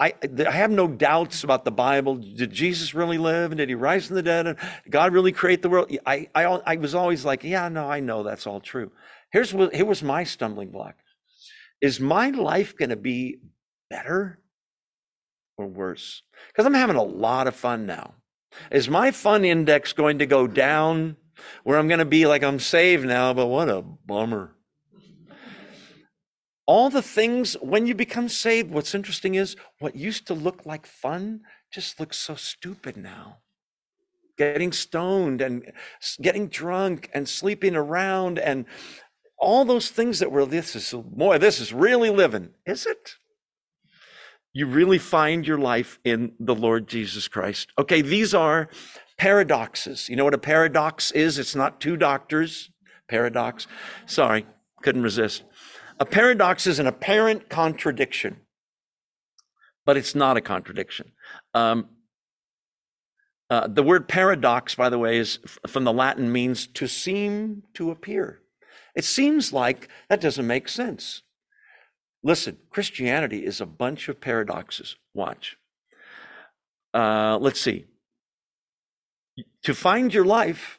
I, I have no doubts about the Bible. Did Jesus really live? And did he rise from the dead? And God really create the world? I, I, I was always like, yeah, no, I know that's all true. Here's what, here was my stumbling block. Is my life going to be better or worse? Because I'm having a lot of fun now. Is my fun index going to go down where I'm going to be like, I'm saved now, but what a bummer? All the things when you become saved what's interesting is what used to look like fun just looks so stupid now. Getting stoned and getting drunk and sleeping around and all those things that were this is boy this is really living is it? You really find your life in the lord jesus christ. Okay these are paradoxes. You know what a paradox is? It's not two doctors. Paradox. Sorry couldn't resist a paradox is an apparent contradiction, but it's not a contradiction. Um, uh, the word paradox, by the way, is from the Latin means to seem to appear. It seems like that doesn't make sense. Listen, Christianity is a bunch of paradoxes. Watch. Uh, let's see. To find your life,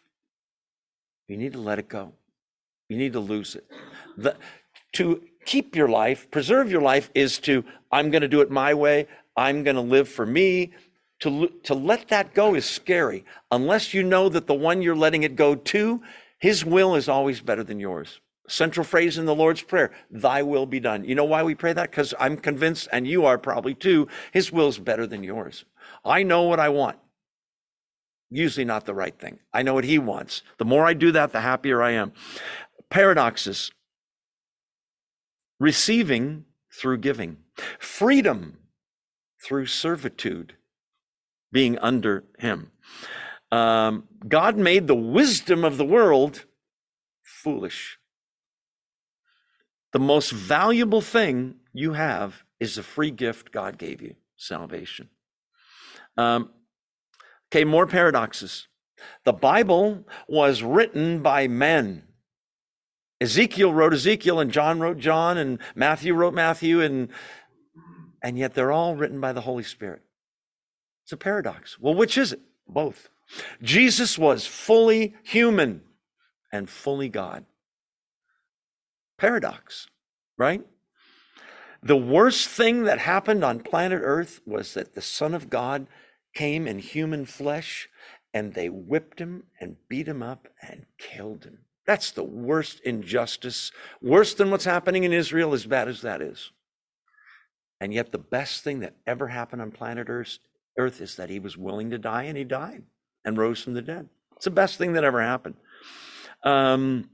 you need to let it go. You need to lose it. The, to keep your life, preserve your life, is to, I'm going to do it my way. I'm going to live for me. To, to let that go is scary unless you know that the one you're letting it go to, his will is always better than yours. Central phrase in the Lord's Prayer, thy will be done. You know why we pray that? Because I'm convinced, and you are probably too, his will is better than yours. I know what I want. Usually not the right thing. I know what he wants. The more I do that, the happier I am. Paradoxes receiving through giving, freedom through servitude, being under him. Um, God made the wisdom of the world foolish. The most valuable thing you have is a free gift God gave you salvation. Um, okay, more paradoxes. The Bible was written by men. Ezekiel wrote Ezekiel, and John wrote John, and Matthew wrote Matthew, and, and yet they're all written by the Holy Spirit. It's a paradox. Well, which is it? Both. Jesus was fully human and fully God. Paradox, right? The worst thing that happened on planet Earth was that the Son of God came in human flesh and they whipped him and beat him up and killed him. That's the worst injustice, worse than what's happening in Israel, as bad as that is. And yet, the best thing that ever happened on planet Earth, is that he was willing to die and he died and rose from the dead. It's the best thing that ever happened. Um,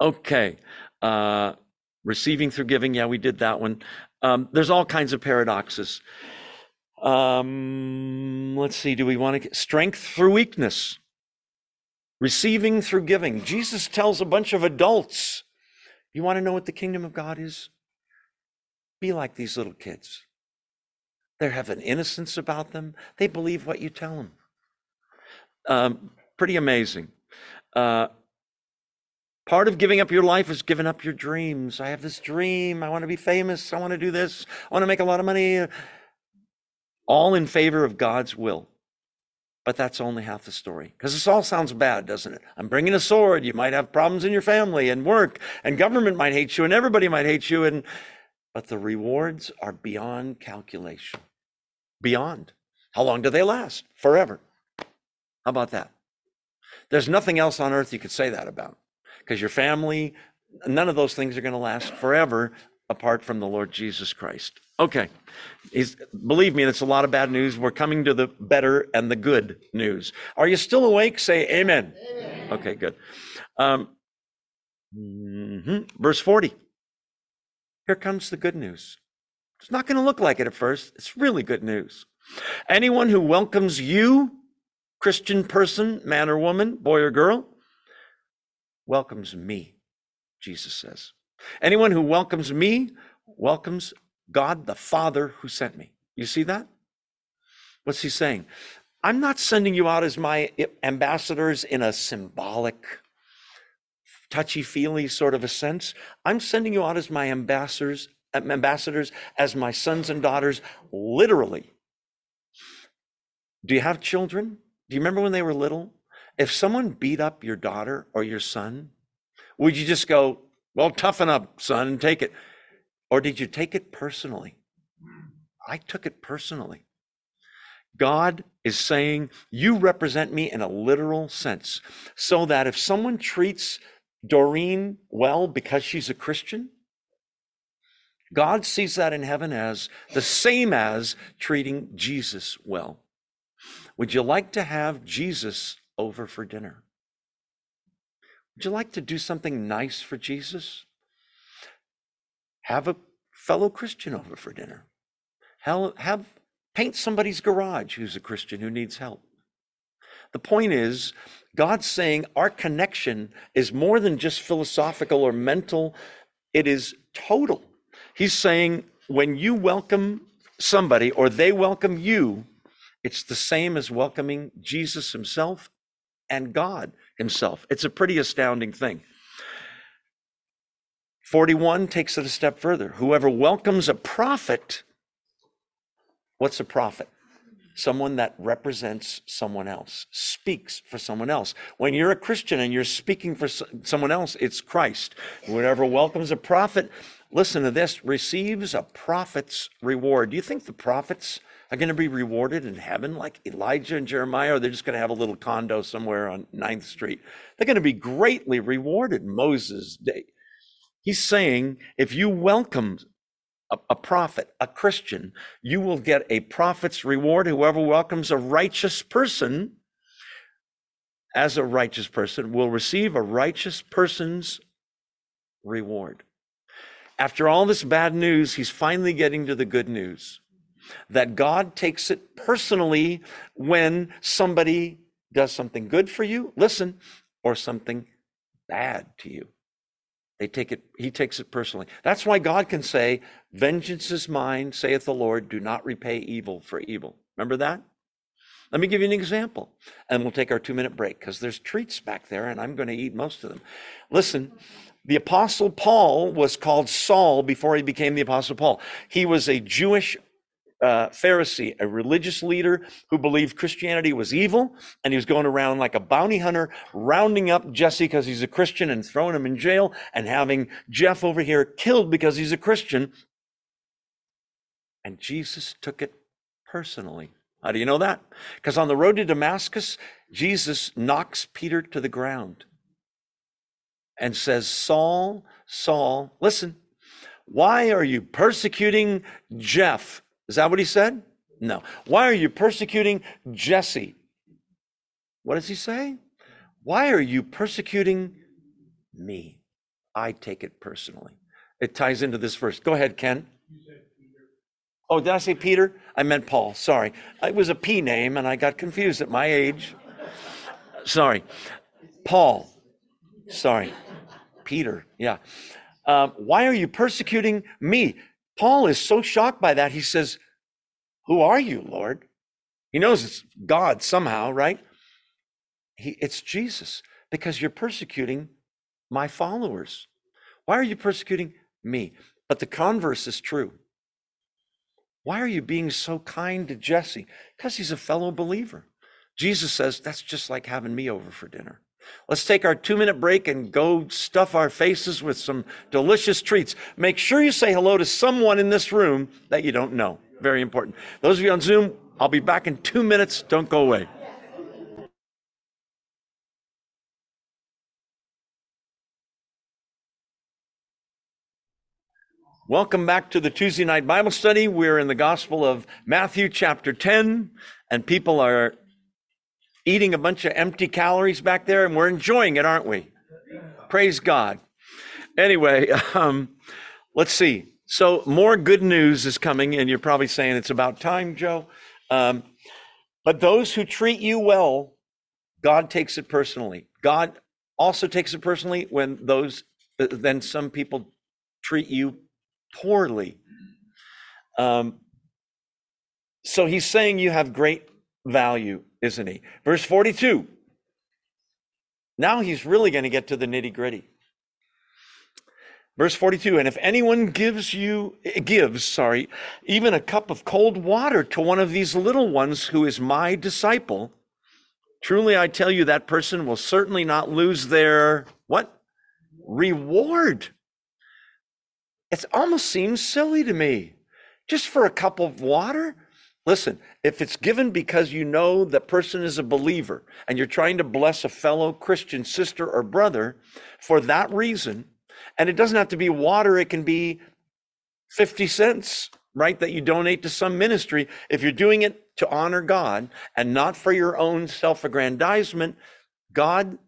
okay. Uh, receiving through giving. Yeah, we did that one. Um, there's all kinds of paradoxes. Um, let's see. Do we want to strength through weakness? Receiving through giving. Jesus tells a bunch of adults, you want to know what the kingdom of God is? Be like these little kids. They have an innocence about them. They believe what you tell them. Um, pretty amazing. Uh, part of giving up your life is giving up your dreams. I have this dream. I want to be famous. I want to do this. I want to make a lot of money. All in favor of God's will. But that's only half the story. Because this all sounds bad, doesn't it? I'm bringing a sword. You might have problems in your family and work, and government might hate you, and everybody might hate you. And but the rewards are beyond calculation. Beyond. How long do they last? Forever. How about that? There's nothing else on earth you could say that about. Because your family, none of those things are going to last forever apart from the Lord Jesus Christ. Okay. He's, believe me, that's a lot of bad news. We're coming to the better and the good news. Are you still awake? Say amen. amen. Okay, good. Um, mm-hmm. Verse 40. Here comes the good news. It's not going to look like it at first. It's really good news. Anyone who welcomes you, Christian person, man or woman, boy or girl, welcomes me, Jesus says. Anyone who welcomes me welcomes God the Father who sent me. You see that? What's he saying? I'm not sending you out as my ambassadors in a symbolic, touchy feely sort of a sense. I'm sending you out as my ambassadors, um, ambassadors, as my sons and daughters, literally. Do you have children? Do you remember when they were little? If someone beat up your daughter or your son, would you just go, well, toughen up, son, take it? Or did you take it personally? I took it personally. God is saying, You represent me in a literal sense, so that if someone treats Doreen well because she's a Christian, God sees that in heaven as the same as treating Jesus well. Would you like to have Jesus over for dinner? Would you like to do something nice for Jesus? Have a fellow Christian over for dinner. Have, have paint somebody's garage who's a Christian who needs help. The point is, God's saying our connection is more than just philosophical or mental, it is total. He's saying when you welcome somebody or they welcome you, it's the same as welcoming Jesus himself and God himself. It's a pretty astounding thing. 41 takes it a step further. Whoever welcomes a prophet, what's a prophet? Someone that represents someone else, speaks for someone else. When you're a Christian and you're speaking for someone else, it's Christ. Whoever welcomes a prophet, listen to this, receives a prophet's reward. Do you think the prophets are going to be rewarded in heaven like Elijah and Jeremiah, or they're just going to have a little condo somewhere on 9th Street? They're going to be greatly rewarded. Moses, He's saying if you welcome a, a, prophet, a Christian, you will get a prophet's reward. Whoever welcomes a righteous person as a righteous person will receive a righteous person's reward. After all this bad news, he's finally getting to the good news. that God takes it personally when somebody does something good for you, listen, or something bad to you. They take it, he takes it personally. That's why God can say, Vengeance is mine, saith the Lord, do not repay evil for evil. Remember that? Let me give you an example, and we'll take our two minute break because there's treats back there, and I'm going to eat most of them. Listen, the Apostle Paul was called Saul before he became the Apostle Paul. He was a Jewish uh, Pharisee, a religious leader who believed Christianity was evil, and he was going around like a bounty hunter, rounding up Jesse because he's a Christian and throwing him in jail, and having Jeff over here killed because he's a Christian. And Jesus took it personally. How do you know that? Because on the road to Damascus, Jesus knocks Peter to the ground and says, Saul, Saul, listen, why are you persecuting Jeff? Is that what he said? No. Why are you persecuting Jesse? What does he say? Why are you persecuting me? I take it personally. It ties into this verse. Go ahead, Ken. Oh, did I say Peter? I meant Paul. Sorry. It was a P name and I got confused at my age. Sorry. Paul. Sorry. Peter. Yeah. Um, why are you persecuting me? Paul is so shocked by that. He says, Who are you, Lord? He knows it's God somehow, right? He, it's Jesus because you're persecuting my followers. Why are you persecuting me? But the converse is true. Why are you being so kind to Jesse? Because he's a fellow believer. Jesus says, That's just like having me over for dinner. Let's take our two minute break and go stuff our faces with some delicious treats. Make sure you say hello to someone in this room that you don't know. Very important. Those of you on Zoom, I'll be back in two minutes. Don't go away. Welcome back to the Tuesday night Bible study. We're in the Gospel of Matthew, chapter 10, and people are eating a bunch of empty calories back there, and we're enjoying it, aren't we? Praise God. Anyway, um, let's see. So, more good news is coming, and you're probably saying it's about time, Joe. Um, but those who treat you well, God takes it personally. God also takes it personally when those, then some people treat you poorly. Um, so he's saying you have great value isn't he? Verse 42. Now he's really going to get to the nitty gritty. Verse 42, and if anyone gives you, gives, sorry, even a cup of cold water to one of these little ones who is my disciple, truly I tell you that person will certainly not lose their, what? Reward. It almost seems silly to me. Just for a cup of water? Listen, if it's given because you know that person is a believer and you're trying to bless a fellow Christian sister or brother for that reason, and it doesn't have to be water, it can be 50 cents, right? That you donate to some ministry. If you're doing it to honor God and not for your own self aggrandizement, God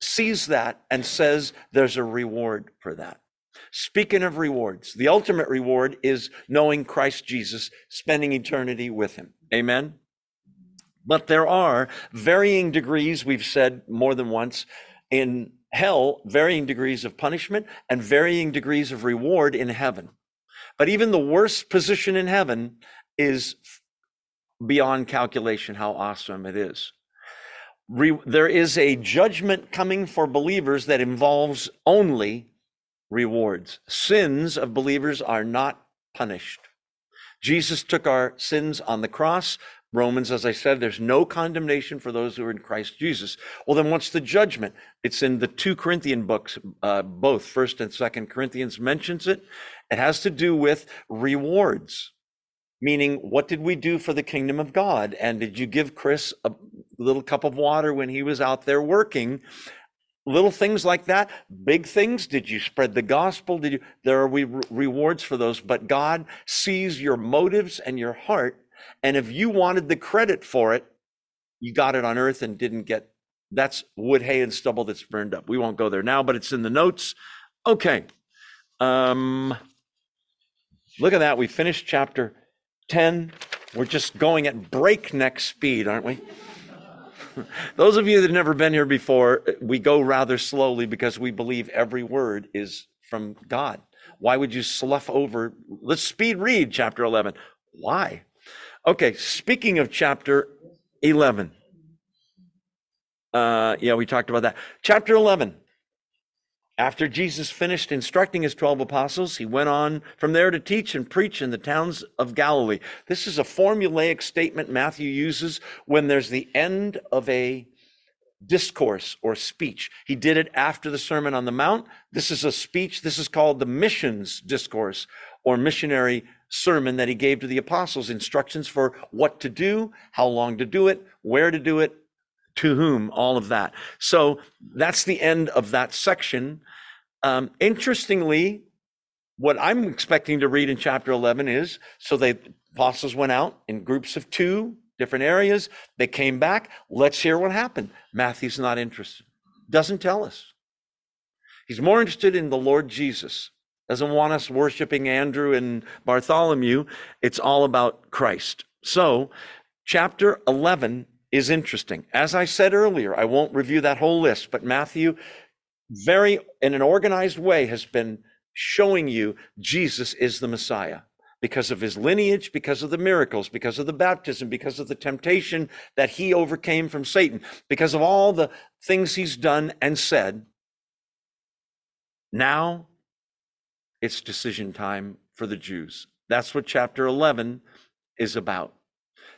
sees that and says there's a reward for that. Speaking of rewards, the ultimate reward is knowing Christ Jesus, spending eternity with him. Amen. But there are varying degrees, we've said more than once, in hell, varying degrees of punishment and varying degrees of reward in heaven. But even the worst position in heaven is beyond calculation how awesome it is. Re- there is a judgment coming for believers that involves only rewards. Sins of believers are not punished. Jesus took our sins on the cross. Romans, as I said, there's no condemnation for those who are in Christ Jesus. Well, then what's the judgment? It's in the two Corinthian books, uh, both First and Second Corinthians mentions it. It has to do with rewards, meaning what did we do for the kingdom of God? And did you give Chris a little cup of water when he was out there working? Little things like that. Big things. Did you spread the gospel? Did you there are we rewards for those but god sees your motives and your heart. And if you wanted the credit for it you got it on earth and didn't get that's wood hay and stubble that's burned up. We won't go there now but it's in the notes. Okay. Um look at that. We finished chapter 10. We're just going at breakneck speed, aren't we? Those of you that have never been here before, we go rather slowly because we believe every word is from God. Why would you slough over? Let's speed read chapter 11. Why? Okay, speaking of chapter 11. Uh, yeah, we talked about that. Chapter 11. After Jesus finished instructing his 12 apostles, he went on from there to teach and preach in the towns of Galilee. This is a formulaic statement Matthew uses when there's the end of a discourse or speech. He did it after the Sermon on the Mount. This is a speech. This is called the missions discourse or missionary sermon that he gave to the apostles, instructions for what to do, how long to do it, where to do it, to whom, all of that. So that's the end of that section. Um, interestingly, what I'm expecting to read in chapter 11 is so the apostles went out in groups of two, different areas. They came back. Let's hear what happened. Matthew's not interested, doesn't tell us. He's more interested in the Lord Jesus. Doesn't want us worshiping Andrew and Bartholomew. It's all about Christ. So, chapter 11 is interesting. As I said earlier, I won't review that whole list, but Matthew, very in an organized way, has been showing you Jesus is the Messiah because of his lineage, because of the miracles, because of the baptism, because of the temptation that he overcame from Satan, because of all the things he's done and said. Now it's decision time for the Jews. That's what chapter 11 is about.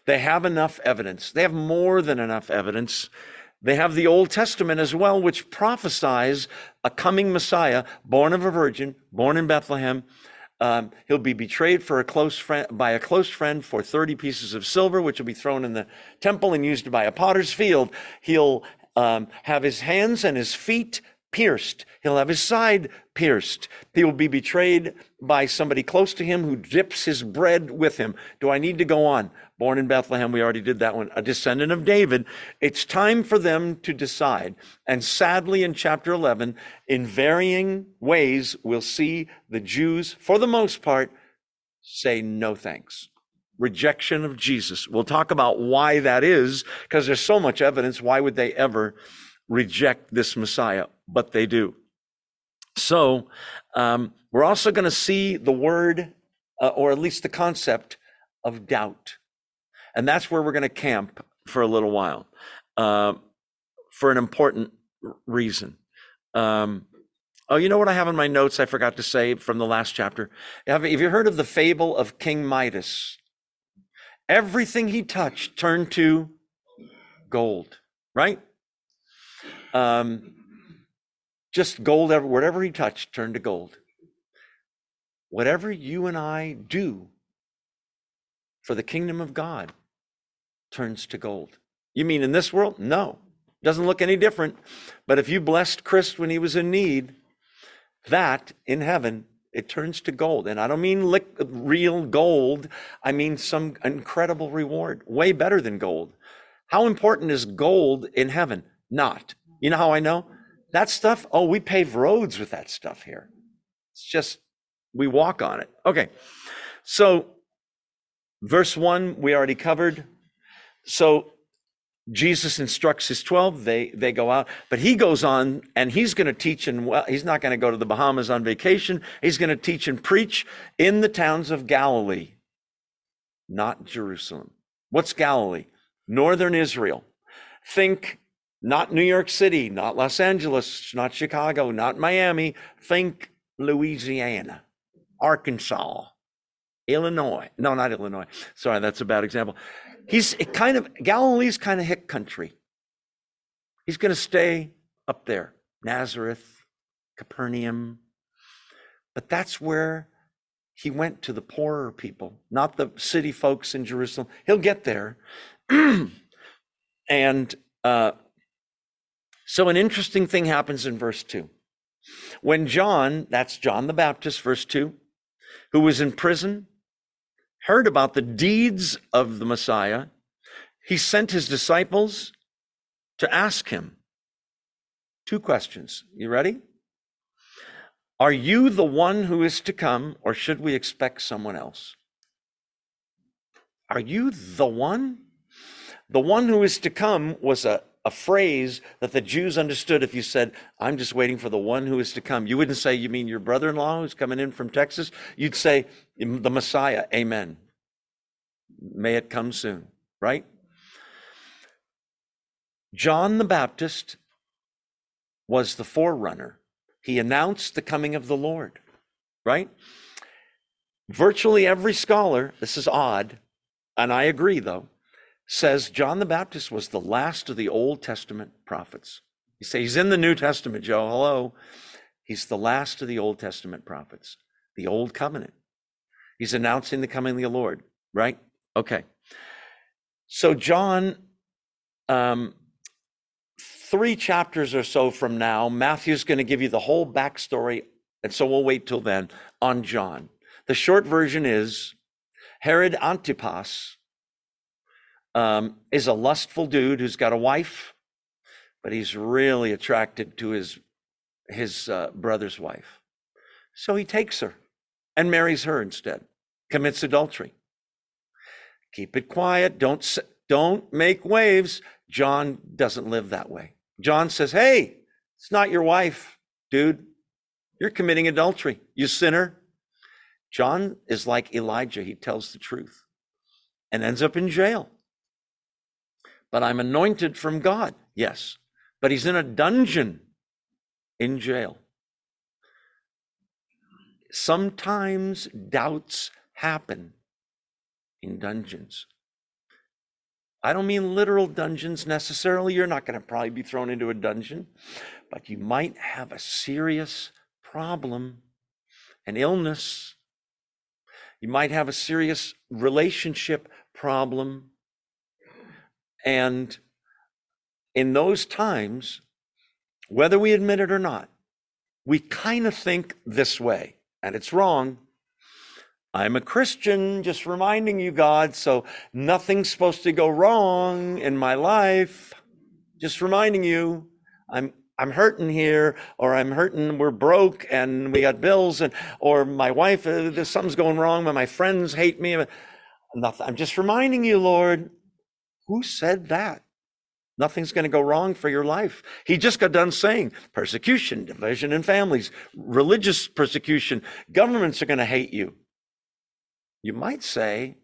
They have enough evidence. They have more than enough evidence. They have the Old Testament as well, which prophesies a coming Messiah, born of a virgin, born in Bethlehem. Um, he'll be betrayed for a close friend by a close friend for 30 pieces of silver, which will be thrown in the temple and used by a potter's field. He'll um, have his hands and his feet pierced. He'll have his side pierced. He will be betrayed by somebody close to him who dips his bread with him. Do I need to go on? Born in Bethlehem, we already did that one. A descendant of David. It's time for them to decide. And sadly, in chapter 11, in varying ways, we'll see the Jews, for the most part, say no thanks rejection of Jesus. We'll talk about why that is because there's so much evidence. Why would they ever reject this Messiah? but they do. So um, we're also going to see the word, uh, or at least the concept of doubt. And that's where we're going to camp for a little while uh, for an important reason. Um, oh, you know what I have in my notes I forgot to say from the last chapter? Have, have you heard of the fable of King Midas? Everything he touched turned to gold, right? Um, just gold, whatever he touched turned to gold. Whatever you and I do for the kingdom of God turns to gold. You mean in this world? No. Doesn't look any different. But if you blessed Chris when he was in need, that in heaven, it turns to gold. And I don't mean lick, real gold, I mean some incredible reward, way better than gold. How important is gold in heaven? Not. You know how I know? That stuff, oh, we pave roads with that stuff here. It's just, we walk on it. Okay. So, verse one, we already covered. So, Jesus instructs his 12, they, they go out, but he goes on and he's going to teach and well, he's not going to go to the Bahamas on vacation. He's going to teach and preach in the towns of Galilee, not Jerusalem. What's Galilee? Northern Israel. Think not New York City, not Los Angeles, not Chicago, not Miami. Think Louisiana, Arkansas, Illinois. No, not Illinois. Sorry, that's a bad example. He's kind of, Galilee's kind of hick country. He's going to stay up there, Nazareth, Capernaum. But that's where he went to the poorer people, not the city folks in Jerusalem. He'll get there. and uh, so, an interesting thing happens in verse 2. When John, that's John the Baptist, verse 2, who was in prison, heard about the deeds of the Messiah, he sent his disciples to ask him two questions. You ready? Are you the one who is to come, or should we expect someone else? Are you the one? The one who is to come was a, a phrase that the Jews understood if you said, I'm just waiting for the one who is to come. You wouldn't say, You mean your brother in law who's coming in from Texas? You'd say, The Messiah, amen. May it come soon, right? John the Baptist was the forerunner. He announced the coming of the Lord, right? Virtually every scholar, this is odd, and I agree though, says John the Baptist was the last of the Old Testament prophets. You say he's in the New Testament, Joe. Hello. He's the last of the Old Testament prophets, the Old Covenant. He's announcing the coming of the Lord, right? Okay. So, John, um, three chapters or so from now, Matthew's going to give you the whole backstory. And so we'll wait till then on John. The short version is Herod Antipas um, is a lustful dude who's got a wife, but he's really attracted to his his uh, brother's wife. So he takes her and marries her instead, commits adultery. Keep it quiet. Don't don't make waves. John doesn't live that way. John says, "Hey, it's not your wife, dude. You're committing adultery, you sinner." John is like Elijah. He tells the truth and ends up in jail. But I'm anointed from God. Yes. But he's in a dungeon in jail. Sometimes doubts happen in dungeons. I don't mean literal dungeons necessarily. You're not going to probably be thrown into a dungeon, but you might have a serious problem, an illness, you might have a serious relationship problem. And in those times, whether we admit it or not, we kind of think this way, and it's wrong. I'm a Christian, just reminding you, God, so nothing's supposed to go wrong in my life. Just reminding you, I'm I'm hurting here, or I'm hurting, we're broke and we got bills, and or my wife, uh, something's going wrong, but my friends hate me. Nothing. I'm just reminding you, Lord, who said that? Nothing's going to go wrong for your life. He just got done saying persecution, division in families, religious persecution, governments are going to hate you. You might say,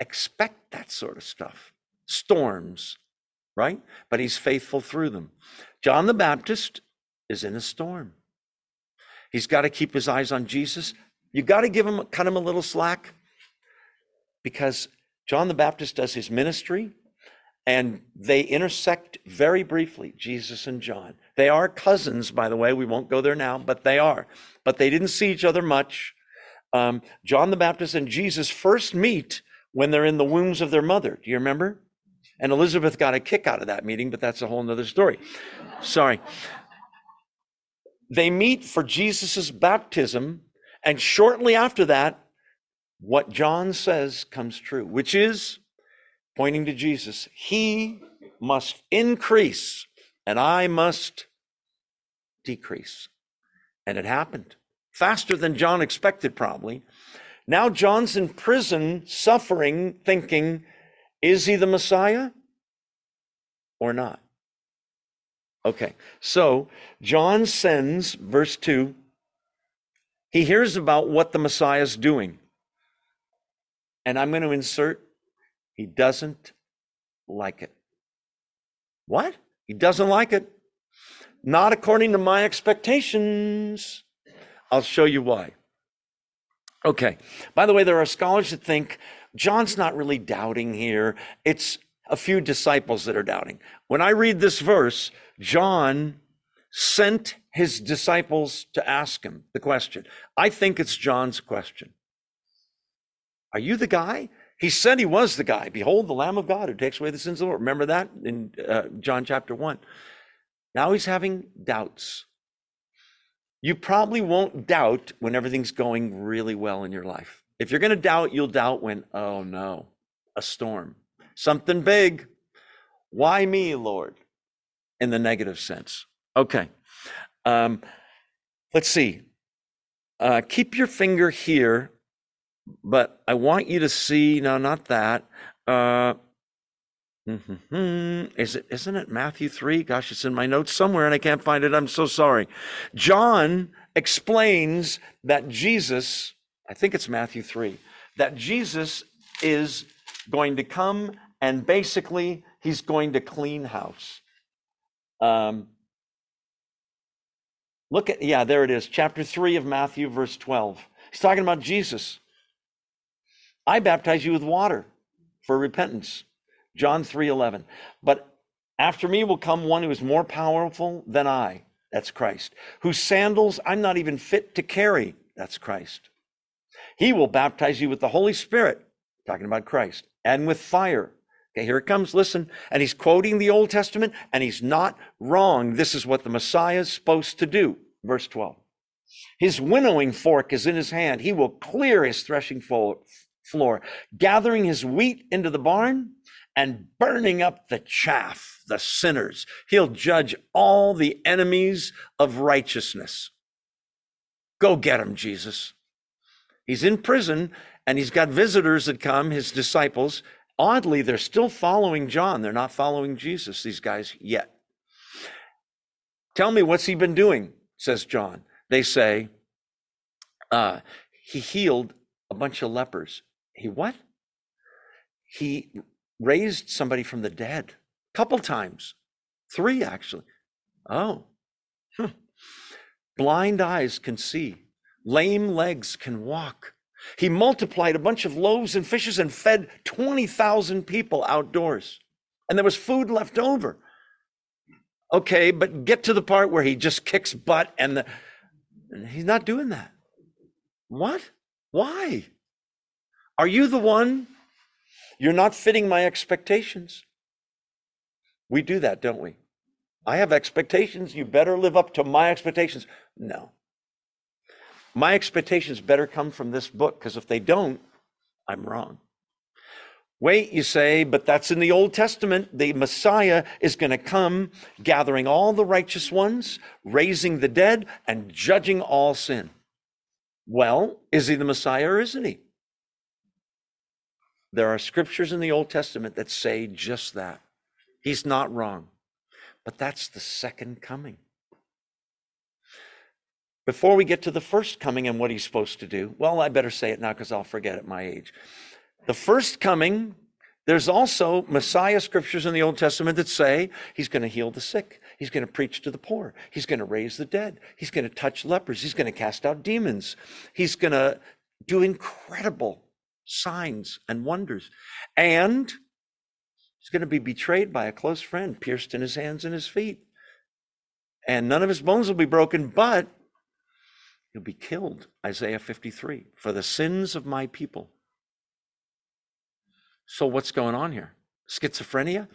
expect that sort of stuff. Storms, right? But he's faithful through them. John the Baptist is in a storm. He's got to keep his eyes on Jesus. You got to give him, cut him a little slack because John the Baptist does his ministry and they intersect very briefly, Jesus and John. They are cousins, by the way. We won't go there now, but they are. But they didn't see each other much. Um, John the Baptist and Jesus first meet when they're in the wombs of their mother. Do you remember? And Elizabeth got a kick out of that meeting, but that's a whole nother story. Sorry. They meet for Jesus' baptism, and shortly after that, what John says comes true, which is pointing to Jesus. He must increase, and I must decrease. And it happened faster than John expected, probably. Now John's in prison, suffering, thinking, is he the Messiah or not? Okay, so John sends, verse 2, he hears about what the Messiah is doing. And I'm going to insert, he doesn't like it. What? He doesn't like it. Not according to my expectations. I'll show you why. Okay, by the way, there are scholars that think John's not really doubting here. It's a few disciples that are doubting. When I read this verse, John sent his disciples to ask him the question. I think it's John's question. Are you the guy? He said he was the guy. Behold, the Lamb of God who takes away the sins of the world. Remember that in uh, John chapter 1. Now he's having doubts. You probably won't doubt when everything's going really well in your life. If you're going to doubt, you'll doubt when, oh no, a storm, something big. Why me, Lord? In the negative sense. Okay. Um, let's see. Uh, keep your finger here but I want you to see, no, not that. Uh. Is it, isn't it Matthew 3? Gosh, it's in my notes somewhere and I can't find it. I'm so sorry. John explains that Jesus, I think it's Matthew 3, that Jesus is going to come and basically he's going to clean house. Um, look at, yeah, there it is, chapter 3 of Matthew, verse 12. He's talking about Jesus. I baptize you with water for repentance. John 3:11. But after me will come one who is more powerful than I. That's Christ. Whose sandals I'm not even fit to carry. That's Christ. He will baptize you with the Holy Spirit, talking about Christ, and with fire. Okay, here it comes. Listen. And he's quoting the Old Testament, and he's not wrong. This is what the Messiah is supposed to do. Verse 12. His winnowing fork is in his hand. He will clear his threshing floor, gathering his wheat into the barn and burning up the chaff, the sinners. He'll judge all the enemies of righteousness. Go get him, Jesus. He's in prison and he's got visitors that come, his disciples. Oddly, they're still following John. They're not following Jesus, these guys, yet. Tell me, what's he been doing? says John. They say, uh, he healed a bunch of lepers. He what? He raised somebody from the dead a couple times, three actually. Oh, hmm. blind eyes can see, lame legs can walk. He multiplied a bunch of loaves and fishes and fed 20,000 people outdoors. And there was food left over. Okay, but get to the part where he just kicks butt and the, he's not doing that. What? Why? Are you the one? You're not fitting my expectations. We do that, don't we? I have expectations. You better live up to my expectations. No. My expectations better come from this book because if they don't, I'm wrong. Wait, you say, but that's in the Old Testament. The Messiah is going to come gathering all the righteous ones, raising the dead, and judging all sin. Well, is he the Messiah or isn't he? There are scriptures in the Old Testament that say just that. He's not wrong. But that's the second coming. Before we get to the first coming and what he's supposed to do, well, I better say it now because I'll forget at my age. The first coming, there's also Messiah scriptures in the Old Testament that say he's going to heal the sick. He's going to preach to the poor. He's going to raise the dead. He's going to touch lepers. He's going to cast out demons. He's going to do incredible signs and wonders. And he's going to be betrayed by a close friend, pierced in his hands and his feet. And none of his bones will be broken, but he'll be killed, Isaiah 53, for the sins of my people. So, what's going on here? Schizophrenia?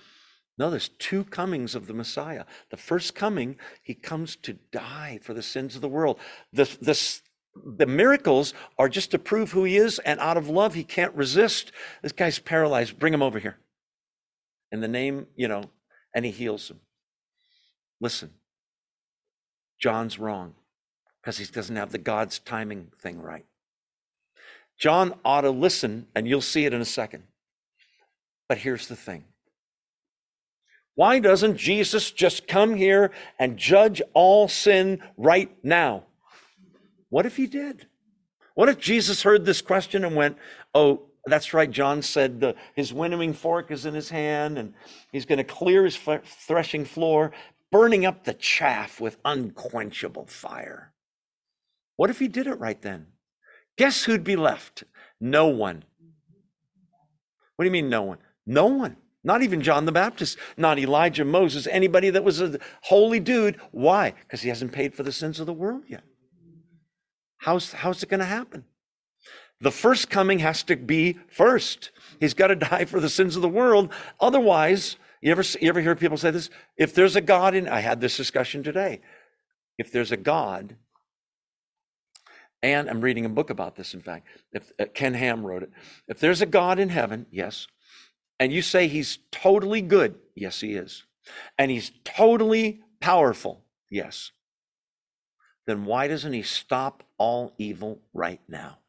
No, there's two comings of the Messiah. The first coming, he comes to die for the sins of the world. The, the, the miracles are just to prove who he is, and out of love, he can't resist. This guy's paralyzed. Bring him over here. In the name, you know, and he heals him. Listen, John's wrong because he doesn't have the God's timing thing right. John ought to listen, and you'll see it in a second. But here's the thing why doesn't Jesus just come here and judge all sin right now? What if he did? What if Jesus heard this question and went, Oh, that's right. John said the, his winnowing fork is in his hand and he's going to clear his threshing floor, burning up the chaff with unquenchable fire. What if he did it right then? Guess who'd be left? No one. What do you mean, no one? No one. Not even John the Baptist, not Elijah, Moses, anybody that was a holy dude. Why? Because he hasn't paid for the sins of the world yet. How's, how's it going to happen? The first coming has to be first. He's got to die for the sins of the world. Otherwise, you ever, you ever hear people say this? If there's a God in, I had this discussion today. If there's a God, and I'm reading a book about this, in fact, if uh, Ken Ham wrote it. If there's a God in heaven, yes, and you say he's totally good, yes, he is, and he's totally powerful, yes, then why doesn't he stop all evil right now?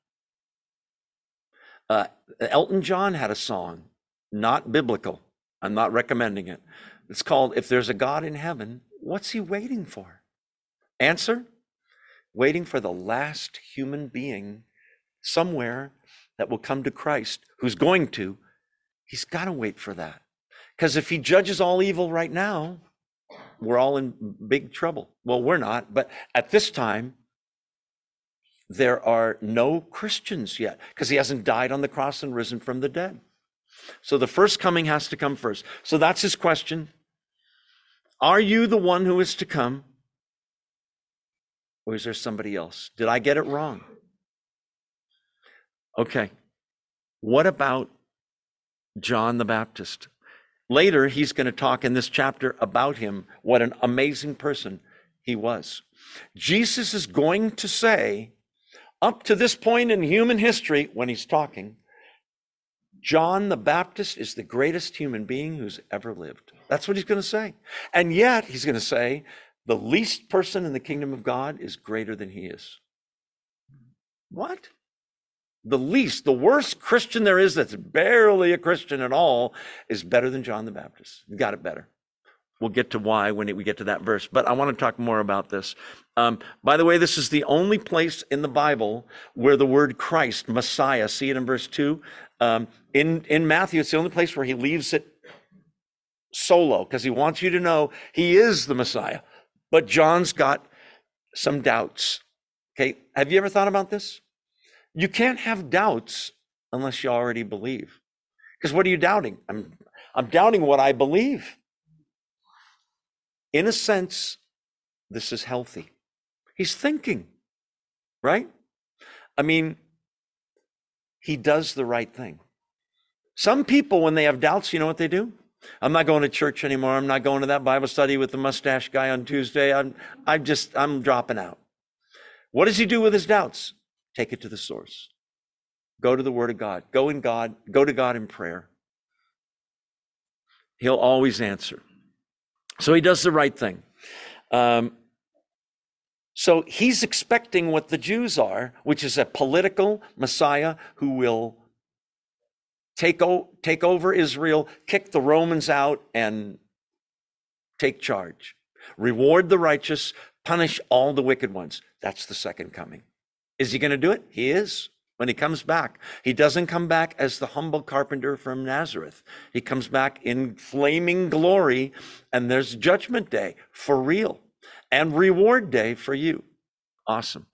Uh, Elton John had a song, not biblical. I'm not recommending it. It's called If There's a God in Heaven, What's He Waiting For? Answer Waiting for the last human being somewhere that will come to Christ, who's going to. He's got to wait for that. Because if He judges all evil right now, we're all in big trouble. Well, we're not, but at this time, there are no Christians yet because he hasn't died on the cross and risen from the dead. So the first coming has to come first. So that's his question. Are you the one who is to come? Or is there somebody else? Did I get it wrong? Okay. What about John the Baptist? Later, he's going to talk in this chapter about him, what an amazing person he was. Jesus is going to say, up to this point in human history, when he's talking, John the Baptist is the greatest human being who's ever lived. That's what he's going to say. And yet, he's going to say, the least person in the kingdom of God is greater than he is. What? The least, the worst Christian there is that's barely a Christian at all is better than John the Baptist. You got it better. We'll get to why when we get to that verse, but I want to talk more about this. Um, by the way, this is the only place in the Bible where the word Christ, Messiah, see it in verse 2. Um, in, in Matthew, it's the only place where he leaves it solo because he wants you to know he is the Messiah. But John's got some doubts. Okay, have you ever thought about this? You can't have doubts unless you already believe. Because what are you doubting? I'm, I'm doubting what I believe. In a sense, this is healthy. He's thinking, right? I mean, he does the right thing. Some people, when they have doubts, you know what they do? I'm not going to church anymore. I'm not going to that Bible study with the mustache guy on Tuesday. I'm, I'm just, I'm dropping out. What does he do with his doubts? Take it to the source. Go to the Word of God. Go in God. Go to God in prayer. He'll always answer. So he does the right thing. Um, so he's expecting what the Jews are, which is a political Messiah who will take, o- take over Israel, kick the Romans out, and take charge. Reward the righteous, punish all the wicked ones. That's the second coming. Is he going to do it? He is. When he comes back, he doesn't come back as the humble carpenter from Nazareth. He comes back in flaming glory, and there's judgment day for real and reward day for you. Awesome.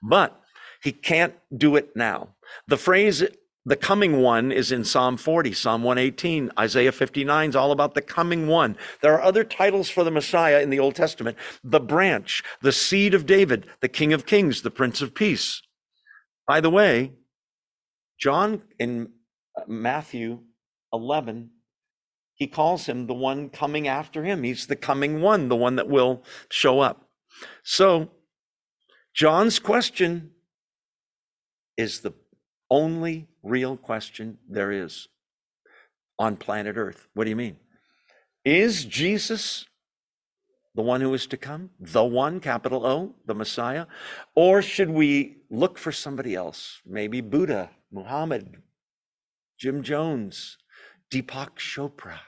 But he can't do it now. The phrase the coming one is in Psalm 40, Psalm 118, Isaiah 59 is all about the coming one. There are other titles for the Messiah in the Old Testament the branch, the seed of David, the King of Kings, the Prince of Peace. By the way, John in uh, Matthew 11, he calls him the one coming after him. He's the coming one, the one that will show up. So, John's question is the only real question there is on planet Earth. What do you mean? Is Jesus the one who is to come? The one, capital O, the Messiah? Or should we look for somebody else? Maybe Buddha, Muhammad, Jim Jones, Deepak Chopra.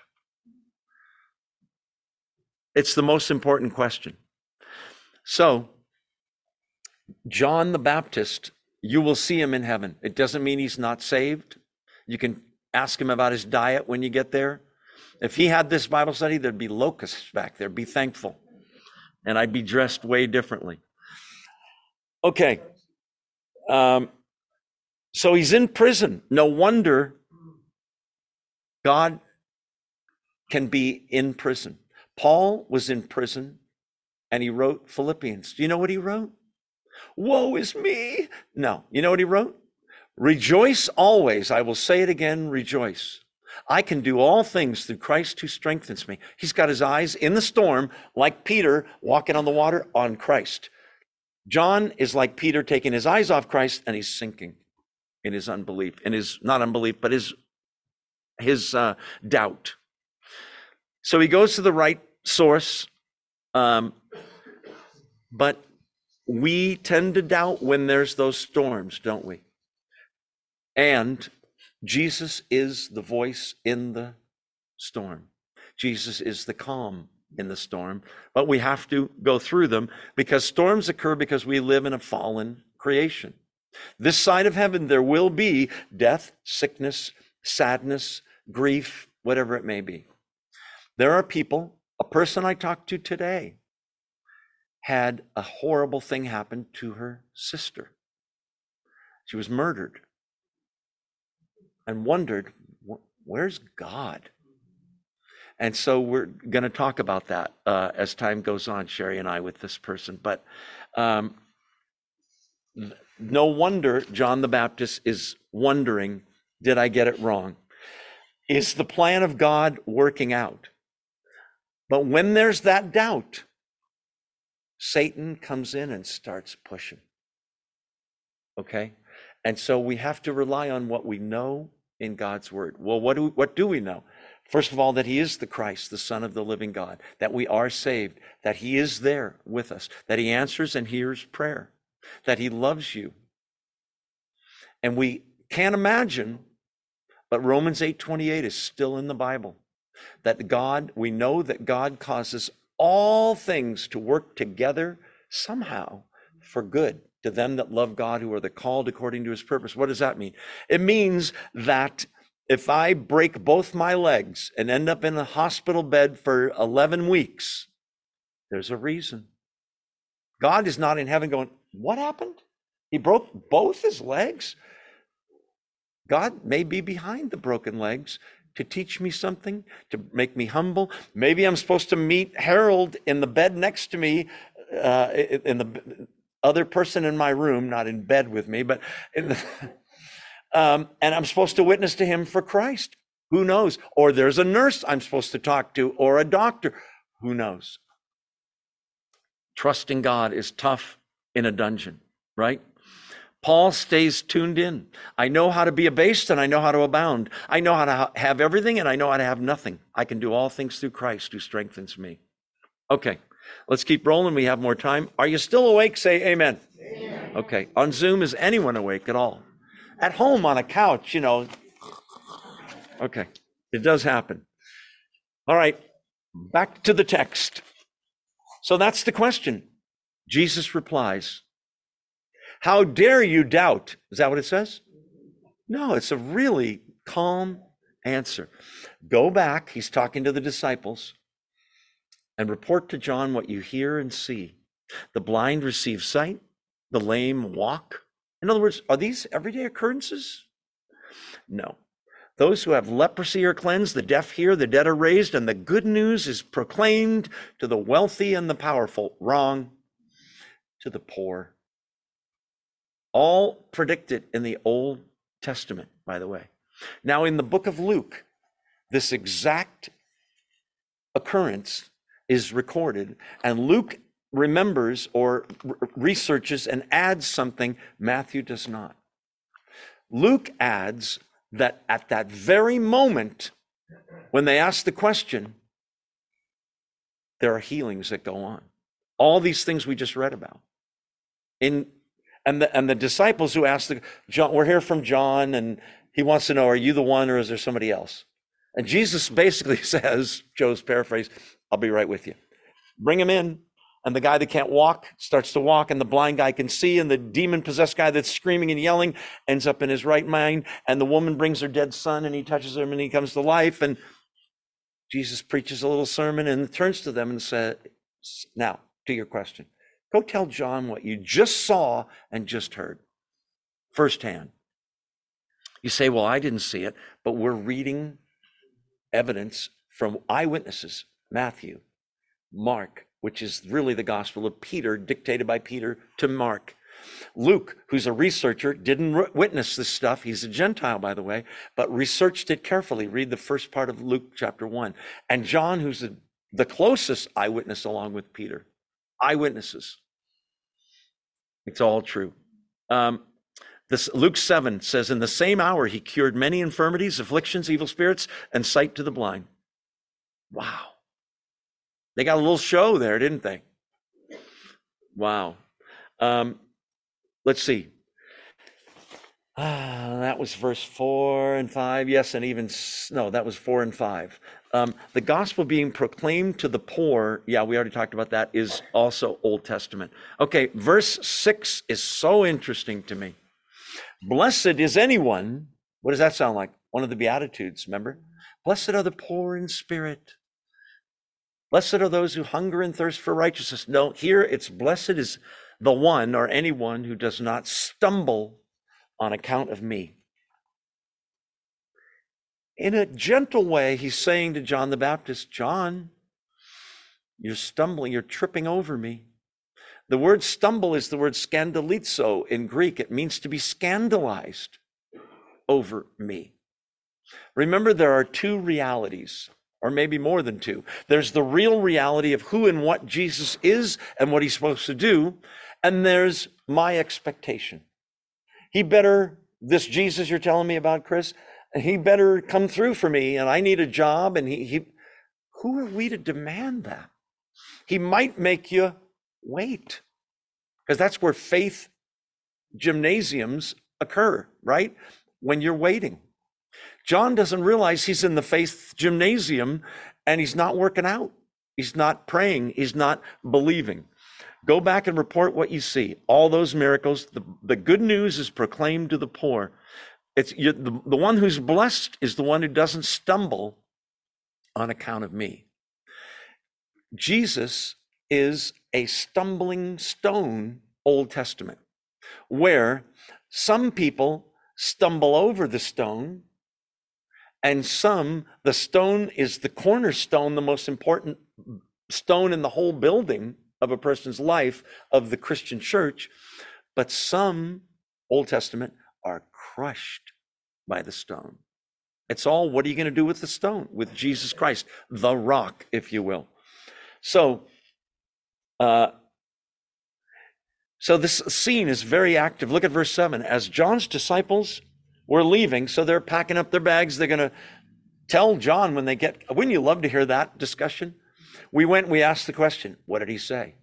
It's the most important question. So, John the Baptist you will see him in heaven. It doesn't mean he's not saved. You can ask him about his diet when you get there. If he had this Bible study, there'd be locusts back there. Be thankful. And I'd be dressed way differently. Okay. Um, so he's in prison. No wonder God can be in prison. Paul was in prison and he wrote Philippians. Do you know what he wrote? Woe is me. No. You know what he wrote? Rejoice always. I will say it again, rejoice. I can do all things through Christ who strengthens me. He's got his eyes in the storm, like Peter walking on the water on Christ. John is like Peter taking his eyes off Christ and he's sinking in his unbelief, in his not unbelief, but his his uh, doubt. So he goes to the right source, um, but we tend to doubt when there's those storms, don't we? And Jesus is the voice in the storm. Jesus is the calm in the storm, but we have to go through them because storms occur because we live in a fallen creation. This side of heaven, there will be death, sickness, sadness, grief, whatever it may be. There are people, a person I talked to today had a horrible thing happen to her sister. She was murdered and wondered, where's God? And so we're going to talk about that uh, as time goes on, Sherry and I, with this person. But um, no wonder John the Baptist is wondering, did I get it wrong? Is the plan of God working out? But when there's that doubt, Satan comes in and starts pushing. Okay? And so we have to rely on what we know in God's word. Well, what do, what do we know? First of all, that he is the Christ, the Son of the living God, that we are saved, that he is there with us, that he answers and hears prayer, that he loves you. And we can't imagine, but Romans 8:28 is still in the Bible. That God, we know that God causes all things to work together somehow for good to them that love God who are the called according to his purpose. What does that mean? It means that if I break both my legs and end up in a hospital bed for 11 weeks, there's a reason. God is not in heaven going, What happened? He broke both his legs? God may be behind the broken legs to teach me something, to make me humble. Maybe I'm supposed to meet Harold in the bed next to me, uh, in the other person in my room, not in bed with me, but in the. Um, and I'm supposed to witness to him for Christ. Who knows? Or there's a nurse I'm supposed to talk to, or a doctor. Who knows? Trusting God is tough in a dungeon, right? Paul stays tuned in. I know how to be abased and I know how to abound. I know how to have everything and I know how to have nothing. I can do all things through Christ who strengthens me. Okay, let's keep rolling. We have more time. Are you still awake? Say amen. amen. Okay, on Zoom, is anyone awake at all? at home on a couch, you know. Okay, it does happen. All right, back to the text. So that's the question. Jesus replies, How dare you doubt? Is that what it says? No, it's a really calm answer. Go back, he's talking to the disciples, and report to John what you hear and see. The blind receive sight, the lame walk in other words, are these everyday occurrences? No. Those who have leprosy are cleansed, the deaf hear, the dead are raised, and the good news is proclaimed to the wealthy and the powerful. Wrong. To the poor. All predicted in the Old Testament, by the way. Now, in the book of Luke, this exact occurrence is recorded, and Luke remembers or researches and adds something Matthew does not. Luke adds that at that very moment, when they ask the question, there are healings that go on. All these things we just read about. In and the and the disciples who asked the John, we're here from John, and he wants to know, are you the one or is there somebody else? And Jesus basically says, Joe's paraphrase, I'll be right with you. Bring him in and the guy that can't walk starts to walk and the blind guy can see and the demon possessed guy that's screaming and yelling ends up in his right mind and the woman brings her dead son and he touches him and he comes to life and jesus preaches a little sermon and turns to them and says now to your question go tell john what you just saw and just heard firsthand you say well i didn't see it but we're reading evidence from eyewitnesses matthew mark which is really the gospel of Peter, dictated by Peter to Mark. Luke, who's a researcher, didn't witness this stuff. He's a Gentile, by the way, but researched it carefully. Read the first part of Luke chapter one. And John, who's the, the closest eyewitness along with Peter, eyewitnesses. It's all true. Um, this Luke 7 says, In the same hour he cured many infirmities, afflictions, evil spirits, and sight to the blind. Wow. They got a little show there, didn't they? Wow. Um, let's see. Ah, that was verse four and five. Yes, and even no, that was four and five. Um, the gospel being proclaimed to the poor, yeah, we already talked about that, is also Old Testament. Okay, verse six is so interesting to me. Blessed is anyone. What does that sound like? One of the Beatitudes, remember? Blessed are the poor in spirit. Blessed are those who hunger and thirst for righteousness. No, here it's blessed is the one or anyone who does not stumble on account of me. In a gentle way, he's saying to John the Baptist, John, you're stumbling, you're tripping over me. The word stumble is the word scandalizo in Greek. It means to be scandalized over me. Remember, there are two realities, or maybe more than two. There's the real reality of who and what Jesus is and what he's supposed to do, and there's my expectation. He better, this Jesus you're telling me about, Chris, he better come through for me and I need a job. And he, he who are we to demand that? He might make you wait because that's where faith gymnasiums occur, right? When you're waiting. John doesn't realize he's in the faith gymnasium and he's not working out. He's not praying. He's not believing. Go back and report what you see. All those miracles. The, the good news is proclaimed to the poor. It's the, the one who's blessed is the one who doesn't stumble on account of me. Jesus is a stumbling stone, Old Testament, where some people stumble over the stone, and some, the stone is the cornerstone, the most important stone in the whole building of a person's life of the Christian church, but some Old Testament are crushed by the stone. It's all what are you going to do with the stone? With Jesus Christ, the rock, if you will. So, uh, so this scene is very active. Look at verse 7. As John's disciples were leaving, so they're packing up their bags, they're going to tell John when they get. Wouldn't you love to hear that discussion? We went, we asked the question, what did he say?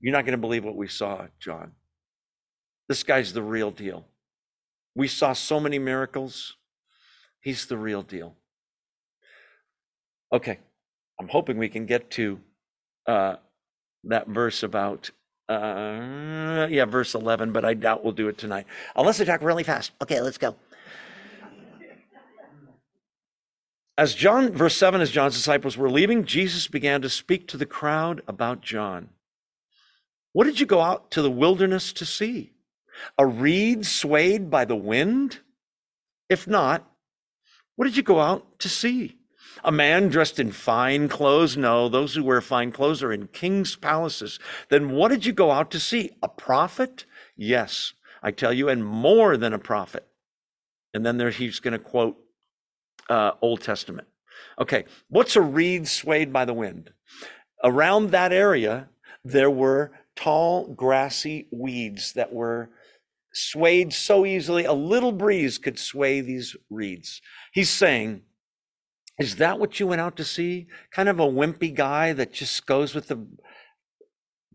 You're not going to believe what we saw, John. This guy's the real deal. We saw so many miracles. He's the real deal. Okay, I'm hoping we can get to uh, that verse about, uh, yeah, verse 11, but I doubt we'll do it tonight. Unless I talk really fast. Okay, let's go. As John, verse 7, as John's disciples were leaving, Jesus began to speak to the crowd about John. What did you go out to the wilderness to see? A reed swayed by the wind? If not, what did you go out to see? A man dressed in fine clothes? No, those who wear fine clothes are in king's palaces. Then what did you go out to see? A prophet? Yes, I tell you, and more than a prophet. And then there he's going to quote uh, Old Testament. Okay, what's a reed swayed by the wind? Around that area, there were tall, grassy weeds that were swayed so easily, a little breeze could sway these reeds. He's saying, Is that what you went out to see? Kind of a wimpy guy that just goes with the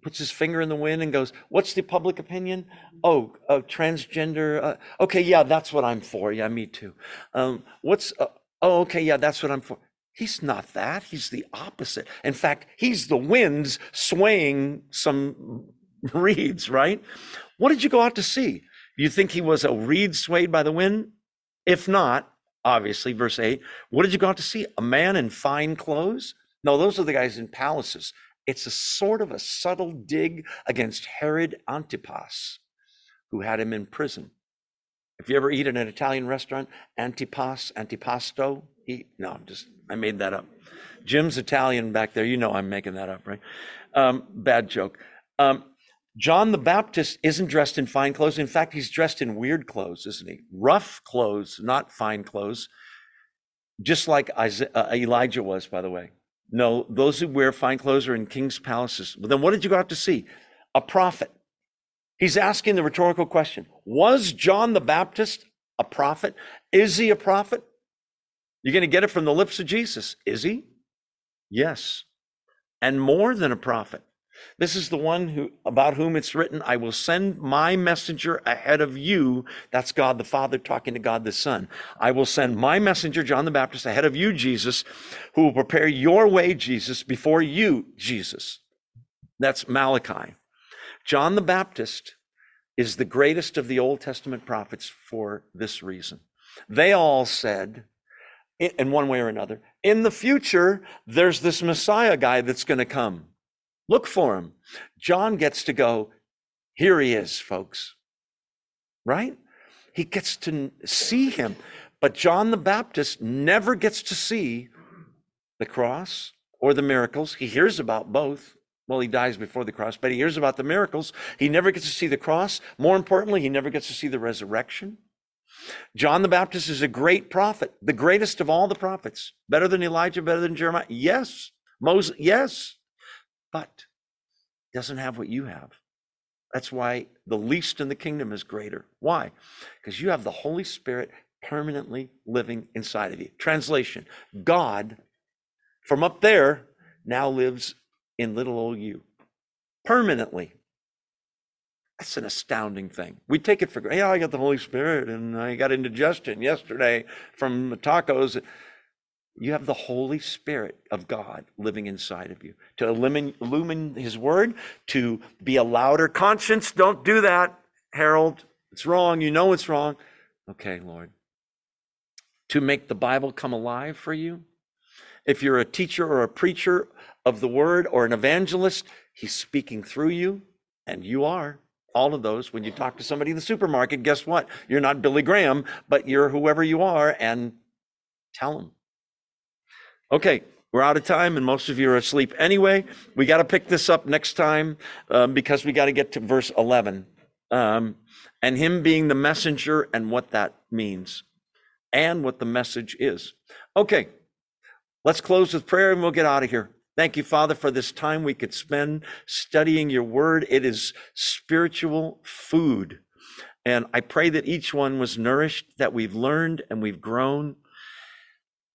puts his finger in the wind and goes, What's the public opinion? Oh, uh, transgender. Uh, okay, yeah, that's what I'm for. Yeah, me too. Um, what's, uh, Oh, okay, yeah, that's what I'm for. He's not that. He's the opposite. In fact, he's the winds swaying some reeds, right? What did you go out to see? You think he was a reed swayed by the wind? If not, obviously, verse 8, what did you go out to see? A man in fine clothes? No, those are the guys in palaces. It's a sort of a subtle dig against Herod Antipas, who had him in prison. If you ever eat at an Italian restaurant, antipas, antipasto, eat. No, I'm just, I made that up. Jim's Italian back there. You know I'm making that up, right? Um, bad joke. Um, John the Baptist isn't dressed in fine clothes. In fact, he's dressed in weird clothes, isn't he? Rough clothes, not fine clothes, just like Isaiah, uh, Elijah was, by the way. No, those who wear fine clothes are in king's palaces. But then what did you go out to see? A prophet. He's asking the rhetorical question Was John the Baptist a prophet? Is he a prophet? You're going to get it from the lips of Jesus. Is he? Yes. And more than a prophet. This is the one who about whom it's written, I will send my messenger ahead of you. That's God the Father talking to God the Son. I will send my messenger, John the Baptist, ahead of you, Jesus, who will prepare your way, Jesus, before you, Jesus. That's Malachi. John the Baptist is the greatest of the Old Testament prophets for this reason. They all said, in one way or another, in the future, there's this Messiah guy that's going to come. Look for him. John gets to go, here he is, folks. Right? He gets to see him. But John the Baptist never gets to see the cross or the miracles. He hears about both. Well, he dies before the cross, but he hears about the miracles. He never gets to see the cross. More importantly, he never gets to see the resurrection. John the Baptist is a great prophet, the greatest of all the prophets. Better than Elijah, better than Jeremiah? Yes. Moses, yes but doesn't have what you have. That's why the least in the kingdom is greater. Why? Because you have the Holy Spirit permanently living inside of you. Translation God from up there now lives in little old you permanently. That's an astounding thing. We take it for granted. Yeah, I got the Holy Spirit and I got indigestion yesterday from tacos. You have the Holy Spirit of God living inside of you to illumine, illumine His Word, to be a louder conscience. Don't do that, Harold. It's wrong. You know it's wrong. Okay, Lord. To make the Bible come alive for you. If you're a teacher or a preacher of the Word or an evangelist, He's speaking through you, and you are all of those. When you talk to somebody in the supermarket, guess what? You're not Billy Graham, but you're whoever you are, and tell them Okay, we're out of time, and most of you are asleep anyway. We got to pick this up next time um, because we got to get to verse 11. Um, and him being the messenger and what that means and what the message is. Okay, let's close with prayer and we'll get out of here. Thank you, Father, for this time we could spend studying your word. It is spiritual food. And I pray that each one was nourished, that we've learned and we've grown.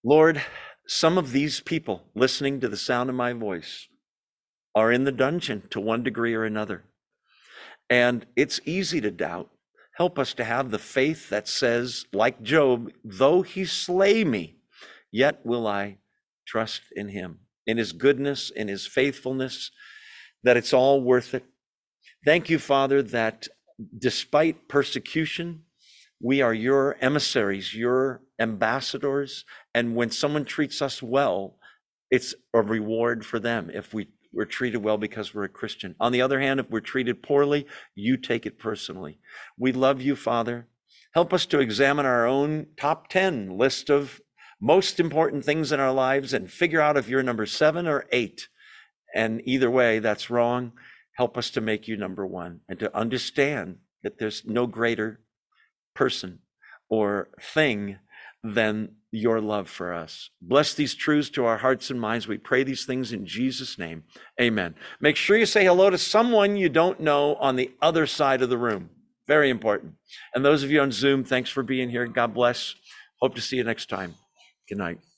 Lord, some of these people listening to the sound of my voice are in the dungeon to one degree or another. And it's easy to doubt. Help us to have the faith that says, like Job, though he slay me, yet will I trust in him, in his goodness, in his faithfulness, that it's all worth it. Thank you, Father, that despite persecution, we are your emissaries, your ambassadors. And when someone treats us well, it's a reward for them if we, we're treated well because we're a Christian. On the other hand, if we're treated poorly, you take it personally. We love you, Father. Help us to examine our own top 10 list of most important things in our lives and figure out if you're number seven or eight. And either way, that's wrong. Help us to make you number one and to understand that there's no greater person or thing than your love for us. Bless these truths to our hearts and minds. We pray these things in Jesus' name. Amen. Make sure you say hello to someone you don't know on the other side of the room. Very important. And those of you on Zoom, thanks for being here. God bless. Hope to see you next time. Good night.